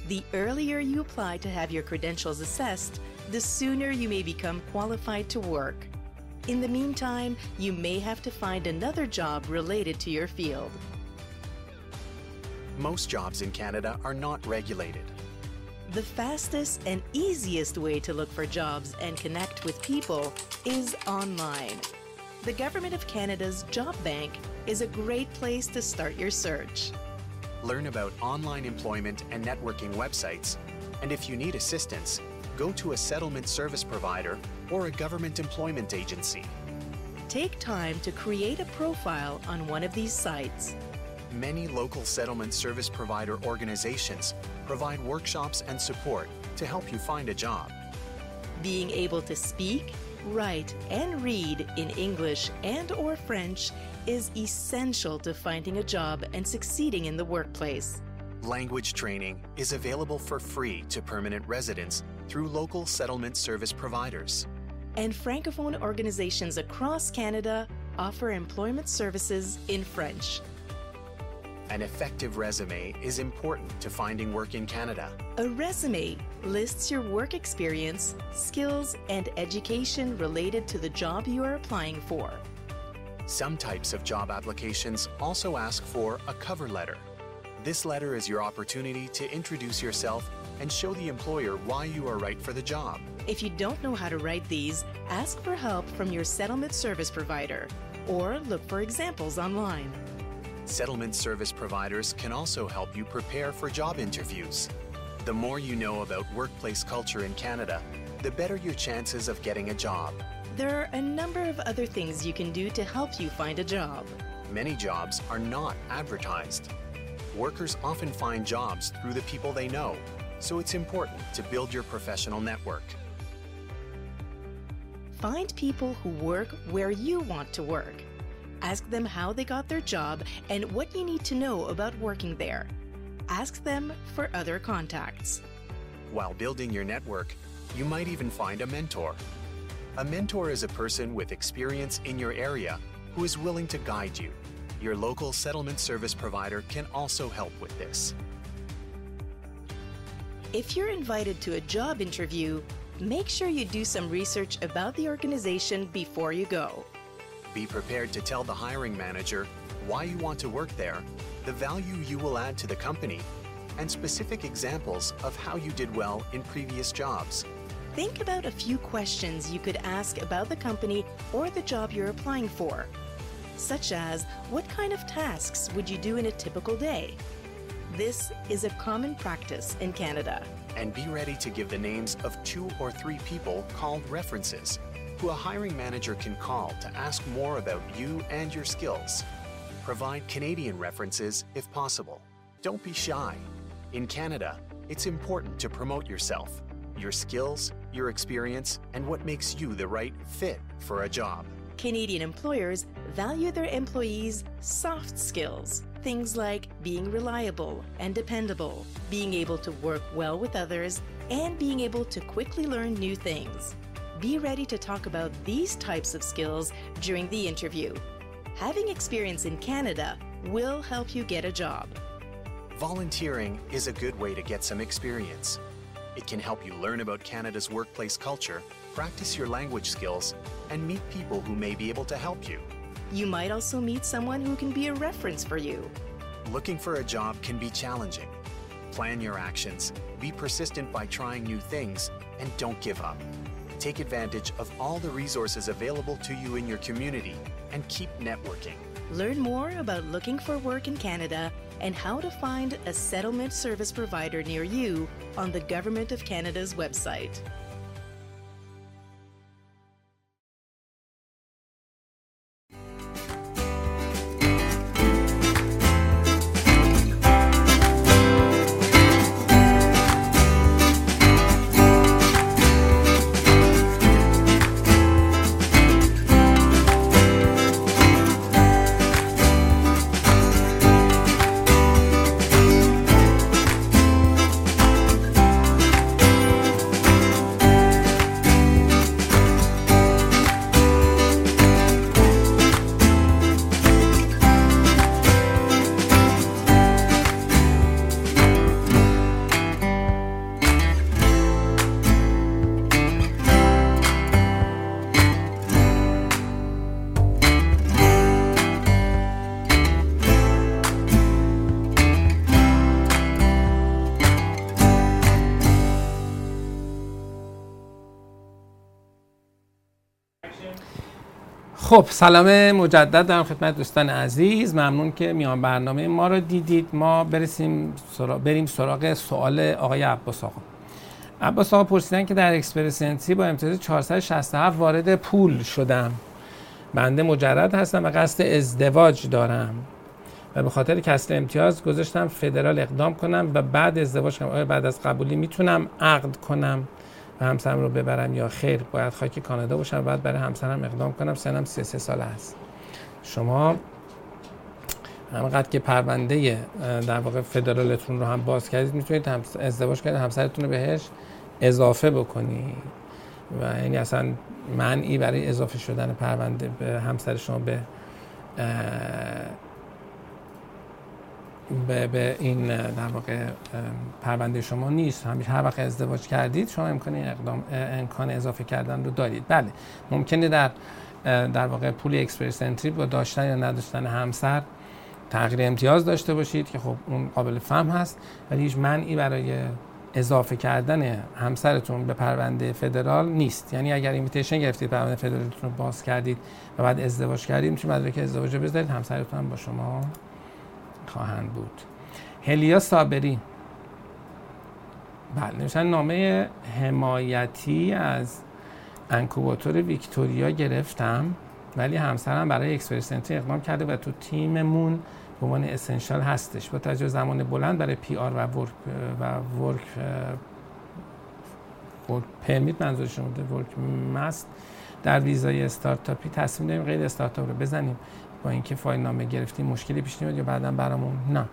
The earlier you apply to have your credentials assessed, the sooner you may become qualified to work. In the meantime, you may have to find another job related to your field. Most jobs in Canada are not regulated. The fastest and easiest way to look for jobs and connect with people is online. The Government of Canada's Job Bank is a great place to start your search. Learn about online employment and networking websites, and if you need assistance, go to a settlement service provider or a government employment agency. Take time to create a profile on one of these sites. Many local settlement service provider organizations provide workshops and support to help you find a job. Being able to speak, write, and read in English and or French is essential to finding a job and succeeding in the workplace. Language training is available for free to permanent residents through local settlement service providers. And Francophone organizations across Canada offer employment services in French. An effective resume is important to finding work in Canada. A resume lists your work experience, skills, and education related to the job you are applying for. Some types of job applications also ask for a cover letter. This letter is your opportunity to introduce yourself and show the employer why you are right for the job. If you don't know how to write these, ask for help from your settlement service provider or look for examples online. Settlement service providers can also help you prepare for job interviews. The more you know about workplace culture in Canada, the better your chances of getting a job. There are a number of other things you can do to help you find a job. Many jobs are not advertised. Workers often find jobs through the people they know, so it's important to build your professional network. Find people who work where you want to work. Ask them how they got their job and what you need to know about working there. Ask them for other contacts. While building your network, you might even find a mentor. A mentor is a person with experience in your area who is willing to guide you. Your local settlement service provider can also help with this. If you're invited to a job interview, make sure you do some research about the organization before you go. Be prepared to tell the hiring manager why you want to work there, the value you will add to the company, and specific examples of how you did well in previous jobs. Think about a few questions you could ask about the company or the job you're applying for, such as what kind of tasks would you do in a typical day? This is a common practice in Canada. And be ready to give the names of two or three people called references, who a hiring manager can call to ask more about you and your skills. Provide Canadian references if possible. Don't be shy. In Canada, it's important to promote yourself, your skills, your experience, and what makes you the right fit for a job. Canadian employers value their employees' soft skills, things like being reliable and dependable, being able to work well with others, and being able to quickly learn new things. Be ready to talk about these types of skills during the interview. Having experience in Canada will help you get a job. Volunteering is a good way to get some experience. It can help you learn about Canada's workplace culture, practice your language skills, and meet people who may be able to help you. You might also meet someone who can be a reference for you. Looking for a job can be challenging. Plan your actions, be persistent by trying new things, and don't give up. Take advantage of all the resources available to you in your community and keep networking. Learn more about looking for work in Canada and how to find a settlement service provider near you on the Government of Canada's website. خب سلام مجدد دارم خدمت دوستان عزیز. ممنون که میان برنامه ما رو دیدید. ما برسیم سرا... بریم سراغ سوال آقای عباس آقا. عباس آقا پرسیدن که در اکسپرس با امتیاز 467 وارد پول شدم. بنده مجرد هستم و قصد ازدواج دارم. و به خاطر کسر امتیاز گذاشتم فدرال اقدام کنم و بعد ازدواج کنم. آیا بعد از قبولی می‌تونم عقد کنم؟ و همسرم رو ببرم یا خیر باید خاک کانادا باشم بعد برای همسرم اقدام کنم سنم 33 ساله هست شما همقدر که پرونده در واقع فدرالتون رو هم باز کردید می‌تونید ازدواج کنید همسرتون رو بهش اضافه بکنید و یعنی اصلا منعی برای اضافه شدن پرونده به همسر شما به به, به این در واقع پرونده شما نیست. همیشه هر وقت ازدواج کردید شما امکان اقدام امکان اضافه کردن رو دارید. بله ممکنه در در واقع pool Express Entry با داشتن یا نداشتن همسر تغییر امتیاز داشته باشید که خب اون قابل فهم هست ولی هیچ منعی برای اضافه کردن همسرتون به پرونده فدرال نیست. یعنی اگر invitation گرفتید پرونده فدرالتون رو باز کردید و بعد ازدواج کردید می‌تونید مدرک ازدواج رو همسرتون هم با شما خواهند بود. هلیا صابری. بله نوشتن نامه حمایتی از انکوباتور ویکتوریا گرفتم ولی همسرم برای اکسپرس اقدام کرده و تو تیممون به عنوان essential هستش. با توجه زمان بلند برای PR و work و work work permit منظور شما work هست در ویزای استارتاپی تصمیم داریم غیر استارتاپ رو بزنیم. با اینکه فایل نامه گرفتیم مشکلی پیش نمیاد یا بعدا برامون؟ نه.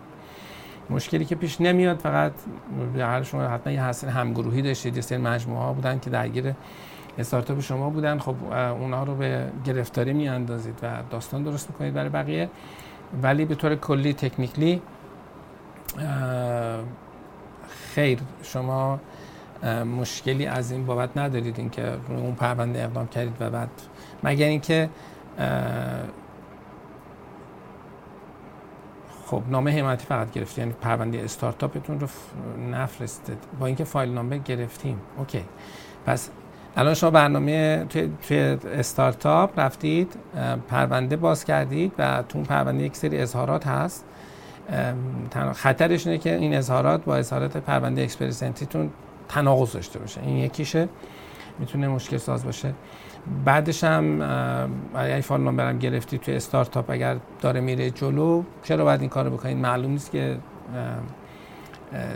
مشکلی که پیش نمیاد فقط به هر شما حتما یه حاصل همگروهی داشتید یه سری مجموعه ها بودن که درگیر استارتاپ شما بودن. خب اونها رو به گرفتاری میاندازید و داستان درست می‌کنید برای بقیه. ولی به طور کلی تکنیکلی خیر. شما مشکلی از این بابت ندارید اینکه اون پرونده اقدام کردید و بعد. مگر اینکه خب نامه حمایتی فقط گرفتید یعنی پرونده استارتاپتون رو نفرستید. با اینکه فایل نامه گرفتیم. اوکی. پس الان شما برنامه توی, توی استارتاپ رفتید پرونده باز کردید و تو اون پرونده یک سری اظهارات هست. خطرش اینه که این اظهارات با اظهارات پرونده Express Entry تون تناقض داشته باشه. این یکیشه. می‌تونه مشکل ساز باشه. بعدش هم اگر فایل نامه رم گرفتی توی استارتاپ اگر داره میره جلو چرا باید این کارو بکنید معلوم نیست که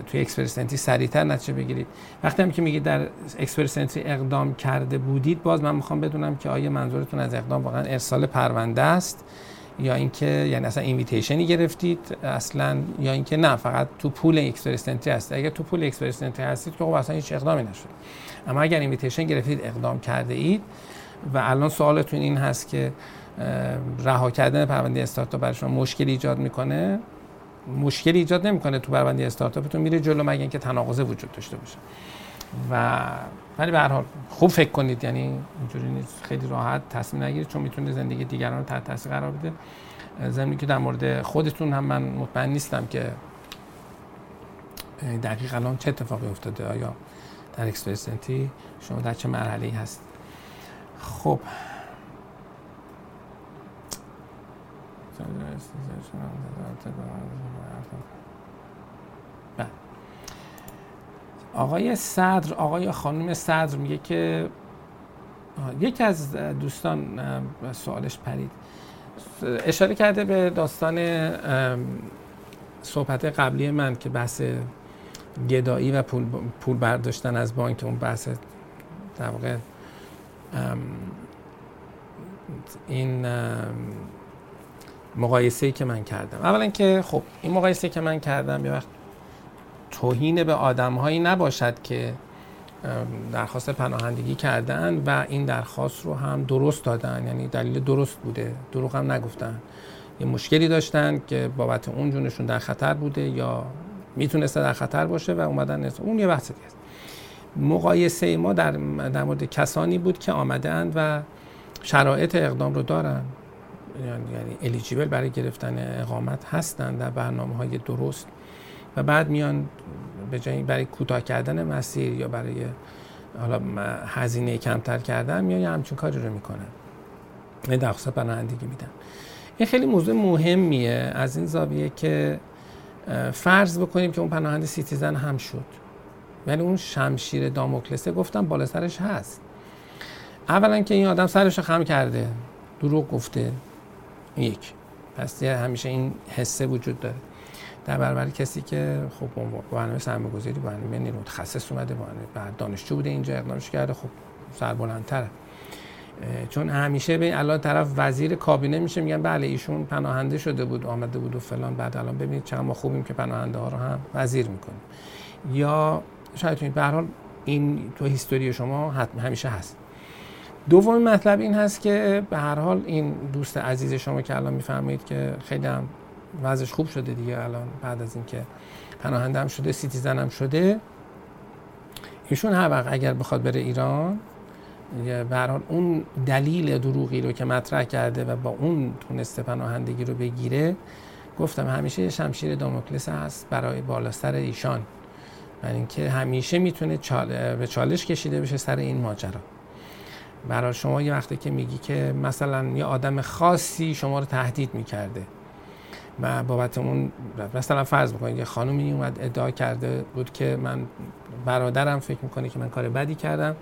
توی Express Entry سریعتر نتیجه بگیرید. وقتی هم که میگید در Express Entry اقدام کرده بودید باز من می‌خوام بدونم که آیا منظورتون از اقدام واقعا ارسال پرونده است یا اینکه یعنی اصلا invitation ی گرفتید اصلا یا اینکه نه فقط تو pool Express Entry هست اگر تو pool Express Entry هستید که خب اصلا هیچ اقدامی نشد اما اگر invitation گرفتید اقدام کرده اید و الان سوالتون این هست که رها کردن پرونده استارتاپ برای شما مشکلی ایجاد می‌کنه؟ مشکلی ایجاد نمی‌کنه تو پرونده استارتاپتون میره جلو مگه اینکه تناقض وجود داشته باشه. و ولی به هر حال خوب فکر کنید یعنی اینجوری نیست خیلی راحت تصمیم نگیرید چون می‌تونه زندگی دیگران رو تحت تاثیر قرار بده ضمن اینکه در مورد خودتون هم من مطمئن نیستم که دقیق الان چه اتفاقی افتاده. آیا در اکسپرسنتی شما در چه مرحله ای هست خب. آقای صدر آقای خانم صدر میگه که یکی از دوستان سوالش پرید اشاره کرده به داستان صحبت قبلی من که بحث گدایی و پول, پول برداشتن از بانک اون بحث در واقع این مقایسه ای که من کردم. اولا که خب این مقایسه که من کردم یه وقت توهین به آدم هایی نباشد که درخواست پناهندگی کردن و این درخواست رو هم درست دادن. یعنی دلیل درست بوده. دروغ هم نگفتن. یه مشکلی داشتن که بابت اون جونشون در خطر بوده یا می‌تونسته در خطر باشه و اومدن اون یه بحث دیگه مقایسه ما در, در مورد کسانی بود که آمدند و شرایط اقدام رو دارن. یعنی الیجیبل برای گرفتن اقامت هستند در برنامه های درست. و بعد میان به جای برای کوتاه کردن مسیر یا برای حالا هزینه کمتر کردن میان یه همچون کاری رو می‌کنن. این درخواست پناهندگی میدن. این خیلی موضوع مهمیه. از این زاویه که فرض بکنیم که اون پناهنده citizen هم شد. ولی اون شمشیر داموکلسه گفتم بالا سرش هست. اولا که این آدم سرش خم کرده. دروغ گفته. یک. پس همیشه این حسه وجود داره. در برابر کسی که خب برنامه سرمایه‌گذاری برنامه نیرو متخصص اومده بعد دانشجو بوده اینجا اقدامش کرده. خب سر بلندتره. چون همیشه به الان طرف وزیر کابینه میشه میگن بله ایشون پناهنده شده بود آمده بود و فلان. بعد الان ببینید چقدر ما خوبیم که پناهنده ها رو هم وزیر می‌کنیم. یا شاید به هر این تو history شما همیشه هست. دومین مطلب این هست که به هر حال این دوست عزیز شما که الان میفرمایید که خیلی هم وضعش خوب شده دیگه الان بعد از اینکه پناهنده هم شده citizen هم شده ایشون هر وقت اگر بخواد بره ایران به حال اون دلیل دروغی رو که مطرح کرده و با اون تونسته پناهندگی رو بگیره گفتم همیشه شمشیر داموکلس هست برای بالا سر ایشان. برای اینکه همیشه می‌تونه به چالش کشیده بشه سر این ماجرا. برای شما یه وقتی که میگی که مثلا یه آدم خاصی شما رو تهدید می‌کرده و بابت اون مثلا فرض بکنید یه خانومی اومد ادعا کرده بود که من برادرم فکر می‌کنه که من کار بدی کردم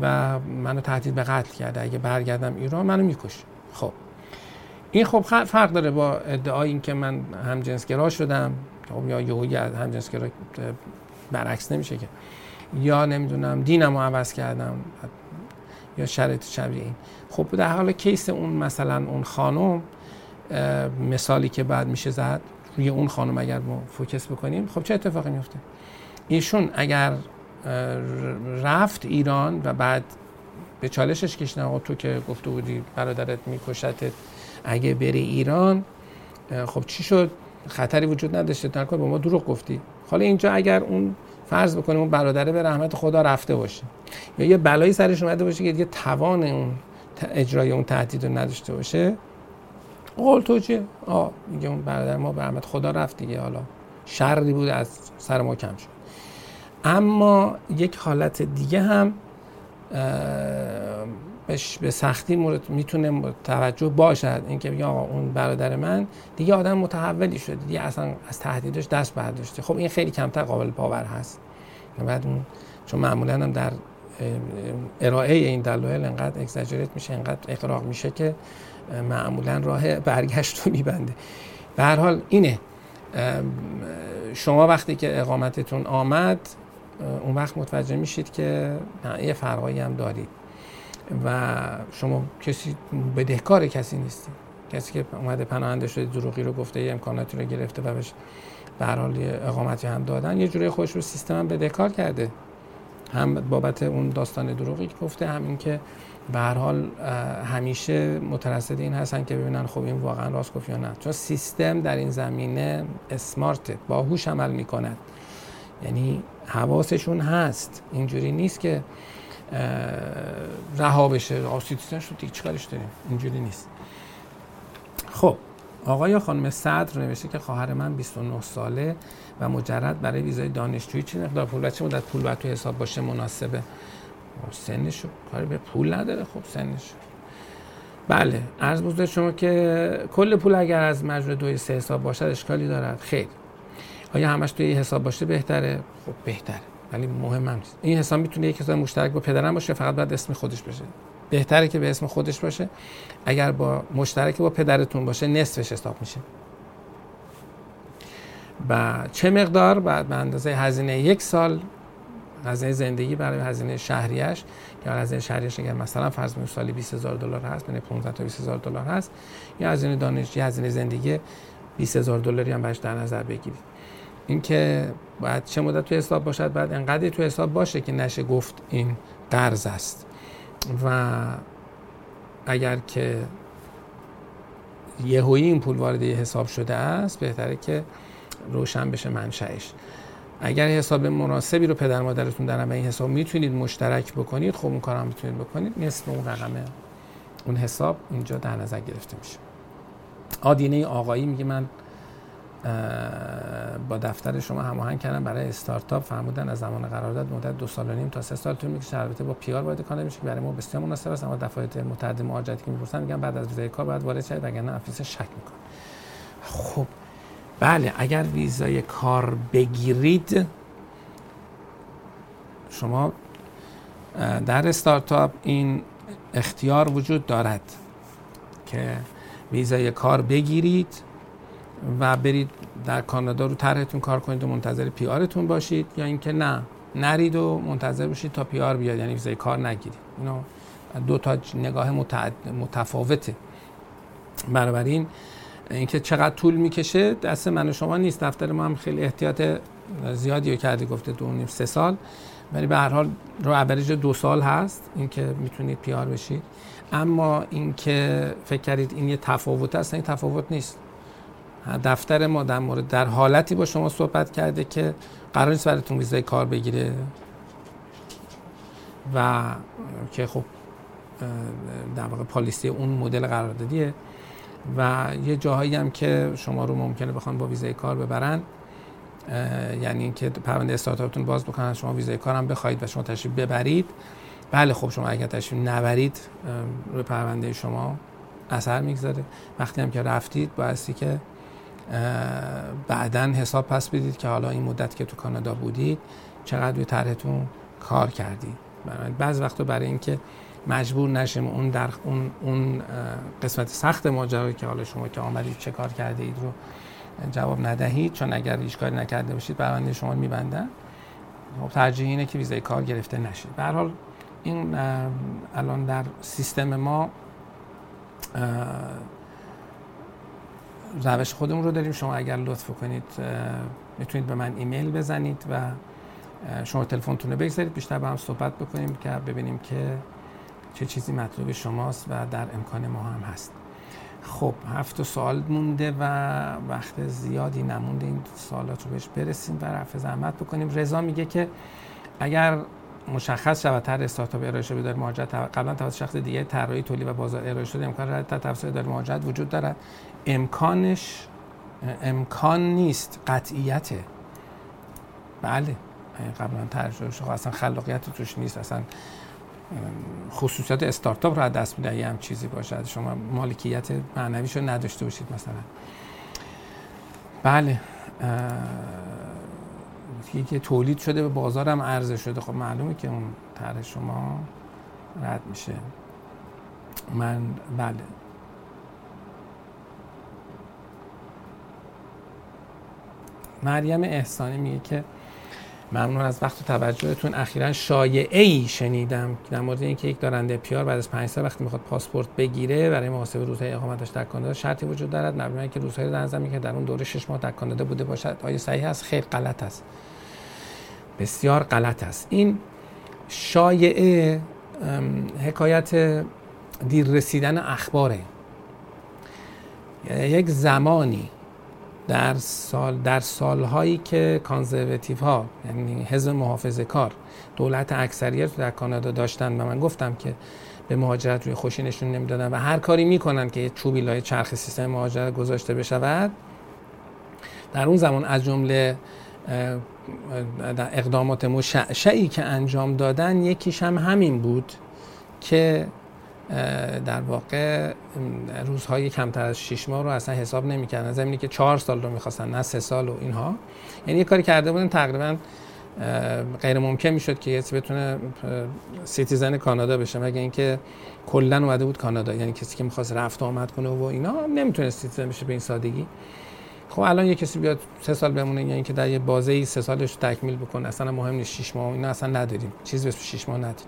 و منو تهدید به قتل کرده. اگه برگردم ایران منو می‌کشه. خب. این خب فرق داره با ادعای این که من همجنسگرا شدم. خب یا از همجنسگرا برعکس نمیشه که. یا نمی‌دونم دینمو عوض کردم یا شرایط شبیه این. خب در حال کیس اون مثلا اون خانم مثالی که بعد میشه زد روی اون خانم اگر ما فوکس بکنیم خب چه اتفاقی میفته؟ ایشون اگر رفت ایران و بعد به چالشش کشنه تو که گفته بودی برادرت میکشتت اگه بری ایران خب چی شد؟ خطری وجود نداشته. در با ما دروغ گفتی. حالا اینجا اگر اون فرض بکنیم اون برادره به رحمت خدا رفته باشه یا یه بلایی سرش اومده باشه که دیگه توان اون اجرای اون تهدید رو نداشته باشه قول تو چیه؟ آه میگه اون برادر ما به رحمت خدا رفت دیگه حالا شری بود از سر ما کم شد اما یک حالت دیگه هم به سختی مورد می‌تونه توجه باشد. اینکه بگه آقا اون برادر من دیگه آدم متحولی شده. دیگه اصلا از تهدیدش دست برداشته. خب این خیلی کمتر قابل باور هست. بعد چون معمولا هم در ارائه این دلایل انقدر اگزاجریت میشه انقدر اقراق میشه که معمولا راه برگشت رو میبنده. به هر حال اینه. شما وقتی که اقامتتون آمد اون وقت متوجه میشید که یه فرقایی هم دارید. و شما کسی بدهکار کسی نیستید کسی که اومده پناهنده شده دروغی رو گفته یه امکاناتی رو گرفته و بهش به حال اقامتی هم دادن یه جوری خودش رو سیستم هم بدهکار کرده. هم بابت اون داستان دروغی که گفته هم این که به هر حال همیشه مترصد این هستن که ببینن خب این واقعا راست گفت یا نه. چون سیستم در این زمینه اسمارت باهوش عمل می‌کند. یعنی حواسشون هست. اینجوری نیست که رها بشه. آسیتیسن شد دیگه چیکارش داریم؟ اینجوری نیست. خب آقای خانم صدر نوشته که خواهر من 29 ساله و مجرد برای ویزای دانشجویی چه مقدار پول بچه مدت پول باید تو حساب باشه؟ مناسبه. سنشو کاری به پول نداره. خب سنش. بله عرض بزرگ شما که کل پول اگر از مجموع دوی سه حساب باشد اشکالی دارد. خیر. آیا همش توی حساب باشه بهتره؟ خب بهتره. ولی مهم هم نیست. این حساب می‌تونه یک حساب مشترک با پدرم باشه فقط باید اسم خودش باشه. بهتره که به اسم خودش باشه. اگر با مشترک با پدرتون باشه نصفش حساب میشه. و چه مقدار؟ بعد به اندازه هزینه یک سال هزینه زندگی برای هزینه شهریش یا هزینه شهریش اگر مثلا فرض کنید سالی 20000 دلار هست بین 15 تا 20000 دلار هست یا هزینه دانشجویی هزینه زندگی 20000 دلاری هم بهش در نظر بگیرید. اینکه باید چه مدت تو حساب باشد بعد انقدر تو حساب باشه که نشه گفت این قرض است. و اگر که یهویی این پول وارد حساب شده است بهتره که روشن بشه منشأش. اگر حساب مناسبی رو پدر مادرتون دارن و این حساب می‌تونید مشترک بکنید خب اون کارم می‌تونید بکنید. نصف اون رقم اون حساب اینجا در نظر گرفته میشه. آدینه آقایی میگه من با دفتر شما هماهنگ کردم برای استارتاپ فرمودن از زمان قرارداد مدت دو سال و نیم تا سه سال طول می‌کشه. البته با پیار وارد کار میشه برای ما بسیار مناسب است. اما دفعات متعدد مهاجرتی که می‌پرسن میگن بعد از ویزای کار باید وارد شید وگرنه افیس شک می‌کنه. خب بله اگر ویزای کار بگیرید شما در استارتاپ این اختیار وجود دارد که ویزای کار بگیرید. و برید در کانادا رو طرحتون کار کنید و منتظر PR تون باشید یا اینکه نه نرید و منتظر باشید تا PR بیاد یعنی ویزای کار نگیرید. اینو دو تا نگاه متفاوته بنابراین اینکه چقدر طول می‌کشه دست من و شما نیست. دفتر ما هم خیلی احتیاط زیادی رو کرده گفته دو نیم سه سال. ولی به هر حال رو اوریج دو سال هست اینکه می‌تونید پیار بشید. اما اینکه فکر کردید این یه تفاوت است این تفاوت نیست. دفتر ما در مورد در حالتی با شما صحبت کرده که قرار نیست براتون ویزای کار بگیره. و که خب در واقع پالیسی اون مدل قراردادیه. و یه جاهایی هم که شما رو ممکنه بخوان با ویزای کار ببرن یعنی اینکه پرونده استارتاپتون باز بکنن شما ویزای کار هم بخواید و شما تشریف ببرید. بله خب شما اگر تشریف نبرید روی پرونده شما اثر می‌گذاره. وقتی هم که رفتید بایستی که بعدا حساب پس بدید که حالا این مدت که تو کانادا بودید چقدر روی طرحتون کار کردید بعض وقتا برای اینکه مجبور نشیم اون در اون, اون قسمت سخت ماجرا که حالا شما که آمدید چه کار کرده اید رو جواب ندهید چون اگر هیچ کاری نکرده باشید پرونده شما میبندن. خب ترجیح اینه که ویزای کار گرفته نشید. به هر حال این الان در سیستم ما روش خودمون رو داریم. شما اگر لطف کنید می‌تونید به من ایمیل بزنید و شما تلفنتون رو بگذارید. بیشتر با هم صحبت بکنیم که ببینیم که چه چیزی مطلوب شماست و در امکان ما هم هست. خب هفت سوال مونده و وقت زیادی نمونده. این سوالات رو بهش برسیم و رفع زحمت بکنیم. رضا میگه که اگر مشخص شود طرح استارتاپ ارائه شده بدون مهاجرت. قبلا توسط شخص دیگه طراحی تولید و بازار ارائه شده. امکان رد تفسیر داره مهاجرت وجود دارد. امکانش امکان نیست. قطعیته. بله. قبلا طرح شده. خب اصلا خلاقیت توش نیست. اصلا خصوصیات استارتاپ رو دست میده هم چیزی باشد شما مالکیت معنویش رو نداشته باشید مثلا. بله. که تولید شده به بازارم عرضه شده. خب معلومه که اون طرح شما رد میشه. من بله. مریم احسانی میگه که ممنون از وقت و توجهتون. اخیرا شایعه ای شنیدم در مورد اینکه یک دارنده پیار بعد از 5 سال وقتی می‌خواد پاسپورت بگیره برای محاسبه روزهای اقامتش در کانادا شرطی وجود دارد. مبنی که روزهای در نظر که در اون دوره 6 ماه در کانادا بوده باشد. آیا صحیح است؟ خیر غلط است. بسیار غلط است. این شایعه حکایت دیر رسیدن اخباره. یک زمانی در سال در سالهایی که کانزرواتیو ها یعنی حزب محافظه کار دولت اکثریت در کانادا داشتن و من گفتم که به مهاجرت روی خوشی نشون نمی‌دادن و هر کاری می‌کنن که چوبی لای چرخ سیستم مهاجرت گذاشته بشود در اون زمان از جمله اقدامات مشعشعی که انجام دادن یکیش هم همین بود که در واقع روزهای کمتر از 6 ماه رو اصلا حساب نمی‌کردن. ضمن اینکه چهار سال رو می‌خواستن نه سه سال و اینها. یعنی یه کاری کرده بودن تقریبا غیر ممکن می‌شد که کسی بتونه citizen کانادا بشه. مگه اینکه کلا اومده بود کانادا. یعنی کسی که می‌خواست رفت آمد کنه و اینا نمی‌تونه citizen بشه به این سادگی. خب الان یه کسی بیاد سه سال بمونه یا اینکه در یه بازه ای سه سالش تکمیل بکنه اصلا مهم نیست 6 ماه اینا اصلا نداریم. چیز به 6 ماه نداریم.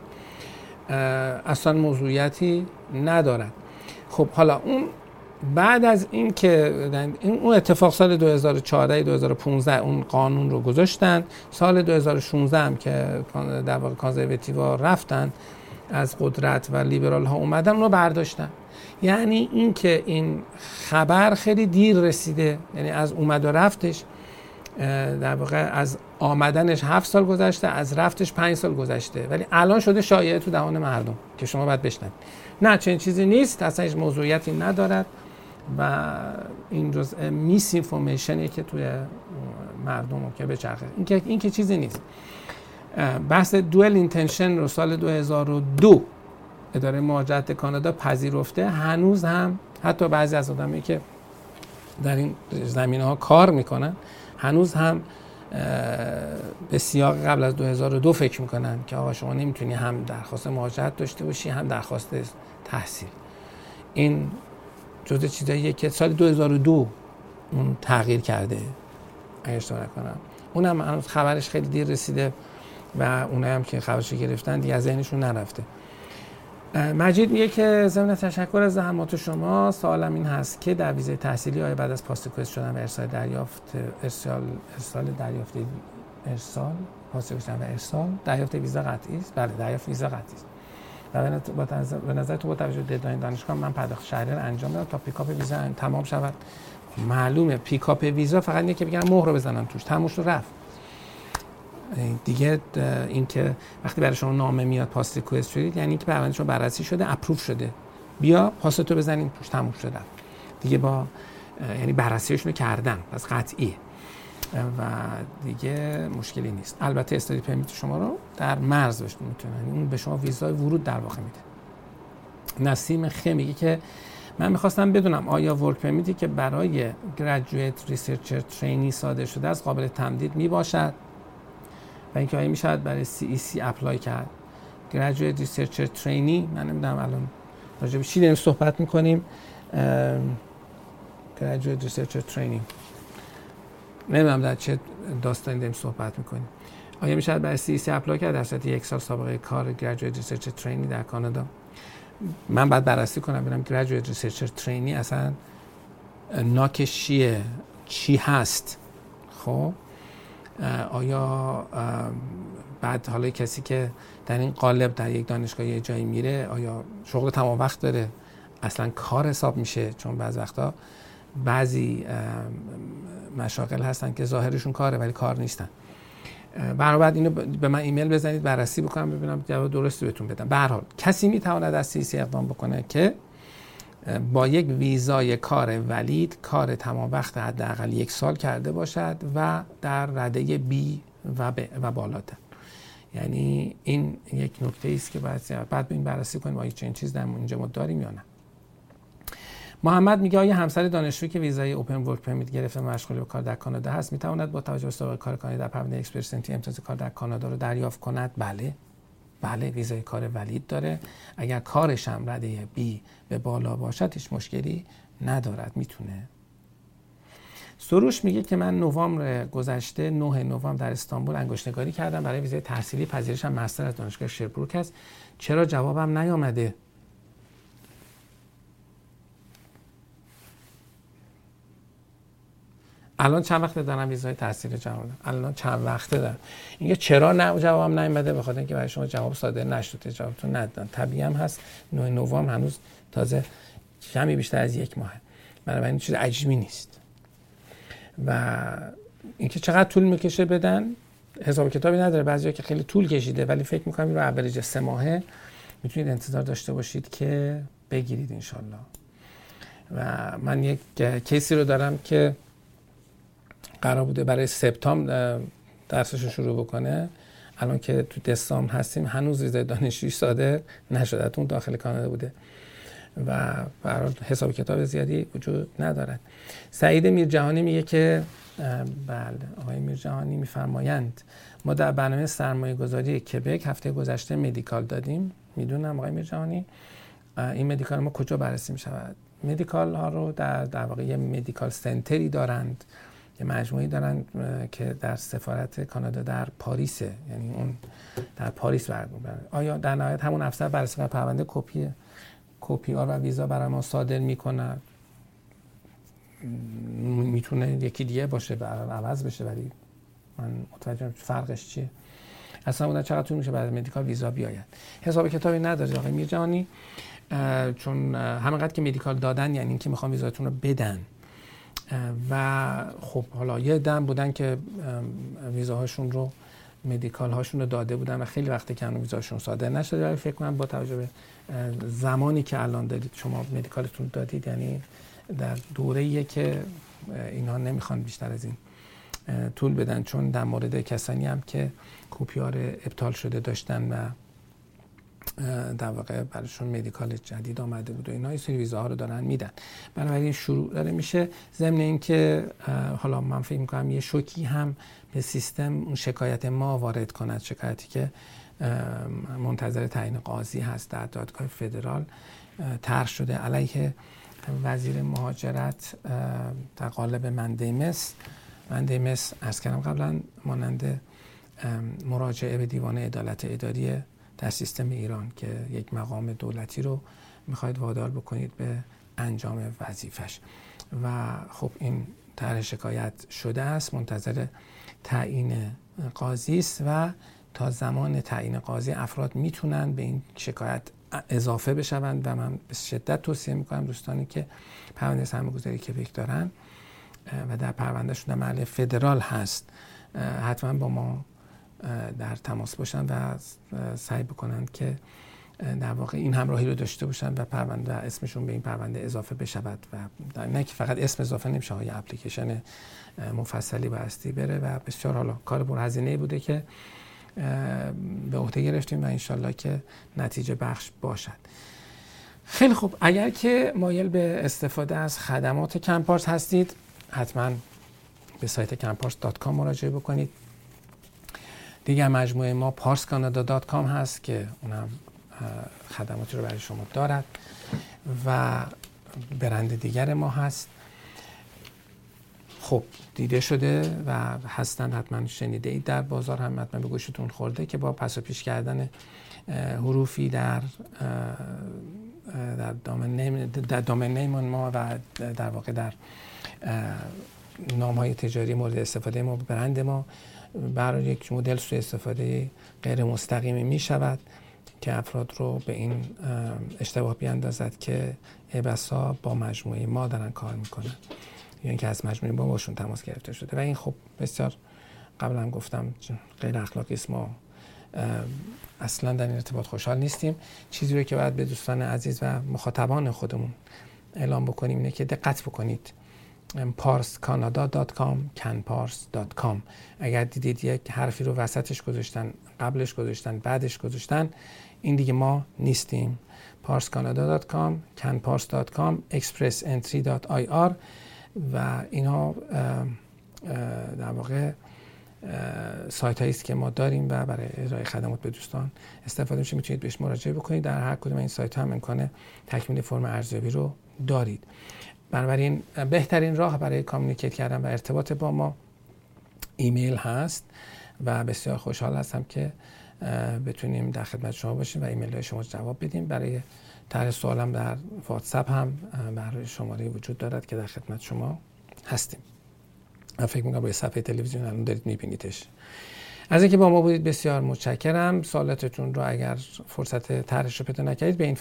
اصلا موضوعیتی ندارد. خب حالا اون بعد از این که این اون اتفاق سال 2014 2015 اون قانون رو گذاشتن سال 2016 هم که در واقع کانزرواتیو رفتن از قدرت و لیبرال ها اومدن رو برداشتن. یعنی اینکه این خبر خیلی دیر رسیده یعنی از اومد و رفتش. در واقع از آمدنش هفت سال گذشته از رفتش پنج سال گذشته. ولی الان شده شایعه تو دهان مردم که شما باید بشنوید. نه چنین چیزی نیست اصلا هیچ موضوعیتی ندارد و این جزء میس اینفورمیشنی که توی مردم که بچرخه این که این که چیزی نیست. بحث دوئل اینتنشن رو سال 2002 اداره مهاجرت کانادا پذیرفته. هنوز هم حتی بعضی از آدمایی که در این زمینه ها کار می‌کنن هنوز هم به سیاق قبل از 2002 فکر می‌کنن که آقا شما نمی‌تونی هم درخواست مهاجرت داشته باشی هم درخواست تحصیل. این جزء چیزاییه که سال 2002 اون تغییر کرده اگه اشتباه نکنم. اونم هنوز خبرش خیلی دیر رسیده و اونایی هم که خبرش گرفتن دیگه از ذهنشون نرفته. مجید میگه که ضمن تشکر از زحمات شما سوالم این هست که در ویزه تحصیلی آیا بعد از پاس کوست شدن و ارسال دریافت ارسال ارسال دریافت ارسال پاس و ارسال دریافت ویزا قطعی است؟ بله دریافت ویزا قطعی است. به نظر تو با توجه به ددلاین دانشگاه من پرداخت شهریار انجام دادم تا پیکاپ ویزا تمام شود. معلومه پیکاپ ویزا فقط اینه که بگن مهر رو بزنن توش. تموش رو رفت. دیگه اینکه وقتی برای شما نامه میاد pass request شدید یعنی اینکه پرونده شما بررسی شده approve شده. بیا پاستو بزنیم توش تموم شده. دیگه با یعنی بررسیشون رو کردن. پس قطعیه. و دیگه مشکلی نیست. البته study permit شما رو در مرز داشته می‌تونه یعنی اون به شما ویزای ورود در واقع میده. نسیم خ میگه که من می‌خواستم بدونم آیا work permit ی که برای graduate researcher trainee صادر شده از قابل تمدید می باشد و اینکه آیا می‌شود برای CEC apply کرد. Graduate Researcher Trainee. من نمی‌دونم الان راجع به چی داریم صحبت می‌کنیم. Graduate Researcher Training نمی‌دونم در چه داستانی داریم صحبت می‌کنیم. آیا میشه برای CEC apply کرد؟ در صورت یک سال سابقه کار graduate research trainee در کانادا. من باید بررسی کنم ببینم graduate research trainee اصلا NOC ش چیه چی هست. خب؟ آیا بعد حالا کسی که در این قالب در یک دانشگاه یه جایی میره آیا شغل تمام وقت داره؟ اصلا کار حساب میشه چون بعض وقتا بعضی مشاغل هستن که ظاهرشون کاره ولی کار نیستن. بعد اینو به من ایمیل بزنید بررسی بکنم ببینم جواب درستی بهتون بدم. به حال کسی می‌تواند از سی اقدام بکنه که با یک ویزای کار ولید کار تمام وقت حداقل یک سال کرده باشد و در رده بی و, و بالاتر. یعنی این یک نکته است که باید بعد این بررسی کنیم آیا چنین چیز در اینجا ما داریم یا نه. محمد میگه آیا همسر دانشجویی که ویزای اوپن ورک پرمیت گرفته مشغول به کار در کانادا هست می‌تواند با توجه به سابقه کار کانادا در پرونده اکسپرسنتی امتیاز کار در کانادا رو دریافت کند؟ بله. بله ویزای کار ولید داره. اگر کارش هم رده بی به بالا باشد هیچ مشکلی ندارد می‌تونه. سروش میگه که من نوامبر گذشته 9 نوامبر در استانبول انگشتنگاری کردم برای ویزای تحصیلی پذیرشم مستر از دانشگاه شربروک است. چرا جوابم نیامده؟ الان چند وقت دارم ویزای تحصیل جواب الان چند وقته دارم. اینکه چرا نه جوابم نیومده به خاطر اینکه برای شما جواب صادر نشده جوابتون ندادن. طبیعی هم هست 9 نوامبر هنوز تازه کمی بیشتر از یک ماه. بنابراین چیز عجیبی نیست. و اینکه چقدر طول می‌کشه بدن حساب کتابی نداره. بعضیا که خیلی طول کشیده ولی فکر می‌کنم این رو اولیج سه ماهه. می‌تونید انتظار داشته باشید که بگیرید انشالله. و من یک کیسی رو دارم که قرار بوده برای سپتامبر درسش رو شروع بکنه. الان که تو دسامبر هستیم هنوز ویزای دانشجویی صادر نشده. اون داخل کانادا بوده. و برای حساب کتاب زیادی وجود ندارد. سعید میرجهانی میگه که بله آقای میرجهانی میفرمایند ما در برنامه سرمایه گذاری کبک هفته گذشته مدیکال دادیم. می‌دونم آقای میرجهانی این مدیکال ما کجا بررسی می شود medical ها رو در در واقع یه medical center ی دارند یه مجموعی دارن که در سفارت کانادا در پاریسه یعنی اون در پاریس برگزار آیا در نهایت همون افسر بررسی پرونده کپی کپی ها و ویزا برای ما صادر می‌کنن. می‌تونه یکی دیگه باشه برای عوض بشه ولی من متوجه فرقش چیه. اصلا بودن چقدر طول میشه بعد medical ویزا بیاید. حساب کتابی نداره آقای میرجانی چون همینقدر که مدیکال دادن یعنی اینکه می‌خوام ویزاتون رو بدن. و خب حالا یه دم بودن که ویزاهاشون رو مدیکال هاشون رو داده بودن و خیلی وقتی که هنوز ویزاشون صادر نشده ولی فکر کنم با توجه به زمانی که الان دارید شما مدیکالتون دادید یعنی در دوره که اینا نمی‌خوان بیشتر از این طول بدن چون در مورد کسانی هم که کوپیار ابطال شده داشتن و در واقع براشون مدیکال جدید آمده بود و اینا این سری ویزاها رو دارن میدن. بنابراین شروع داره میشه. ضمن اینکه حالا من فکر می‌کنم یه شوکی هم به سیستم اون شکایت ما وارد کند شکایتی که منتظر تعیین قاضی هست در دادگاه فدرال طرح شده علیه وزیر مهاجرت در قالب مندیمس مندیمس از کردم قبلا مانند مراجعه به دیوان عدالت اداری در سیستم ایران که یک مقام دولتی رو می‌خواید وادار بکنید به انجام وظیفش. و خب این طرح شکایت شده است منتظر تعیین قاضی است و تا زمان تعیین قاضی افراد می‌تونن به این شکایت اضافه بشوند و من به شدت توصیه می‌کنم دوستانی که پرونده سرمایه‌گذاری کبک دارن و در پروندهشون در محل فدرال هست حتما با ما در تماس باشن و سعی بکنند که در واقع این همراهی رو داشته باشن و پرونده اسمشون به این پرونده اضافه بشود و نه که فقط اسم اضافه نمیشه های اپلیکیشن مفصلی بایستی بره و بسیار حالا کار هزینه بوده که به عهده گرفتیم و انشالله که نتیجه بخش باشد. خیلی خوب. اگر که مایل به استفاده از خدمات کمپارس هستید حتما به سایت کمپارس.com مراجعه بکنید. دیگر مجموعه ما پارسکانادا.com هست که اونم خدماتی رو برای شما دارد و برند دیگر ما هست. خب دیده شده و هستن حتما شنیده اید در بازار هم حتما به گوشتون خورده که با پس و پیش کردن حروفی در در دامن دامن ما و در واقع در نام های تجاری مورد استفاده ما برند ما. برای یک مدل سوء استفاده غیر مستقیمی می شود که افراد رو به این اشتباه بیاندازد که بسا با مجموعه ما دارن کار می‌کنن. یا اینکه از مجموعه با باشون تماس گرفته شده. و این خب بسیار قبلا گفتم غیر اخلاقی است. ما اصلا در این ارتباط خوشحال نیستیم. چیزی رو که باید به دوستان عزیز و مخاطبان خودمون اعلام بکنیم اینه که دقت بکنید. parscanada.com canpars.com اگر دیدید یک حرفی رو وسطش گذاشتن قبلش گذاشتن بعدش گذاشتن این دیگه ما نیستیم. parscanada.com canpars.com expressentry.ir و اینها در واقع سایت هایی است که ما داریم و برای ارائه خدمات به دوستان استفاده میشه. می‌تونید بهش مراجعه بکنید. در هر کدوم این سایت هم امکان تکمیل فرم ارزیابی رو دارید. بنابراین بهترین راه برای communicate کردن و ارتباط با ما ایمیل هست و بسیار خوشحال هستم که بتونیم در خدمت شما باشیم و ایمیل های شما جواب بدیم. برای طرح سوالم در واتساپ هم برای شماره وجود دارد که در خدمت شما هستیم. من فکر می‌کنم با صفحه تلویزیون الان دارید میبینیدش. از اینکه با ما بودید بسیار متشکرم. سوالاتتون رو اگر فرصت طرحش رو پیدا نکردید به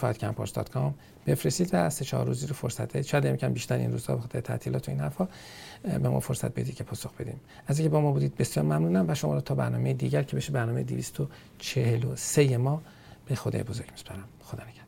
کام بفرستید و از چهار روزی رو فرصت شاید امکان بیشتر این روزها بخاطر تعطیلات و این حرفا به ما فرصت بدید که پاسخ بدیم. از اینکه با ما بودید بسیار ممنونم و شما رو تا برنامه دیگر که بشه برنامه 243 ما به خدای بزرگ میسپارم. خدا نگهدار.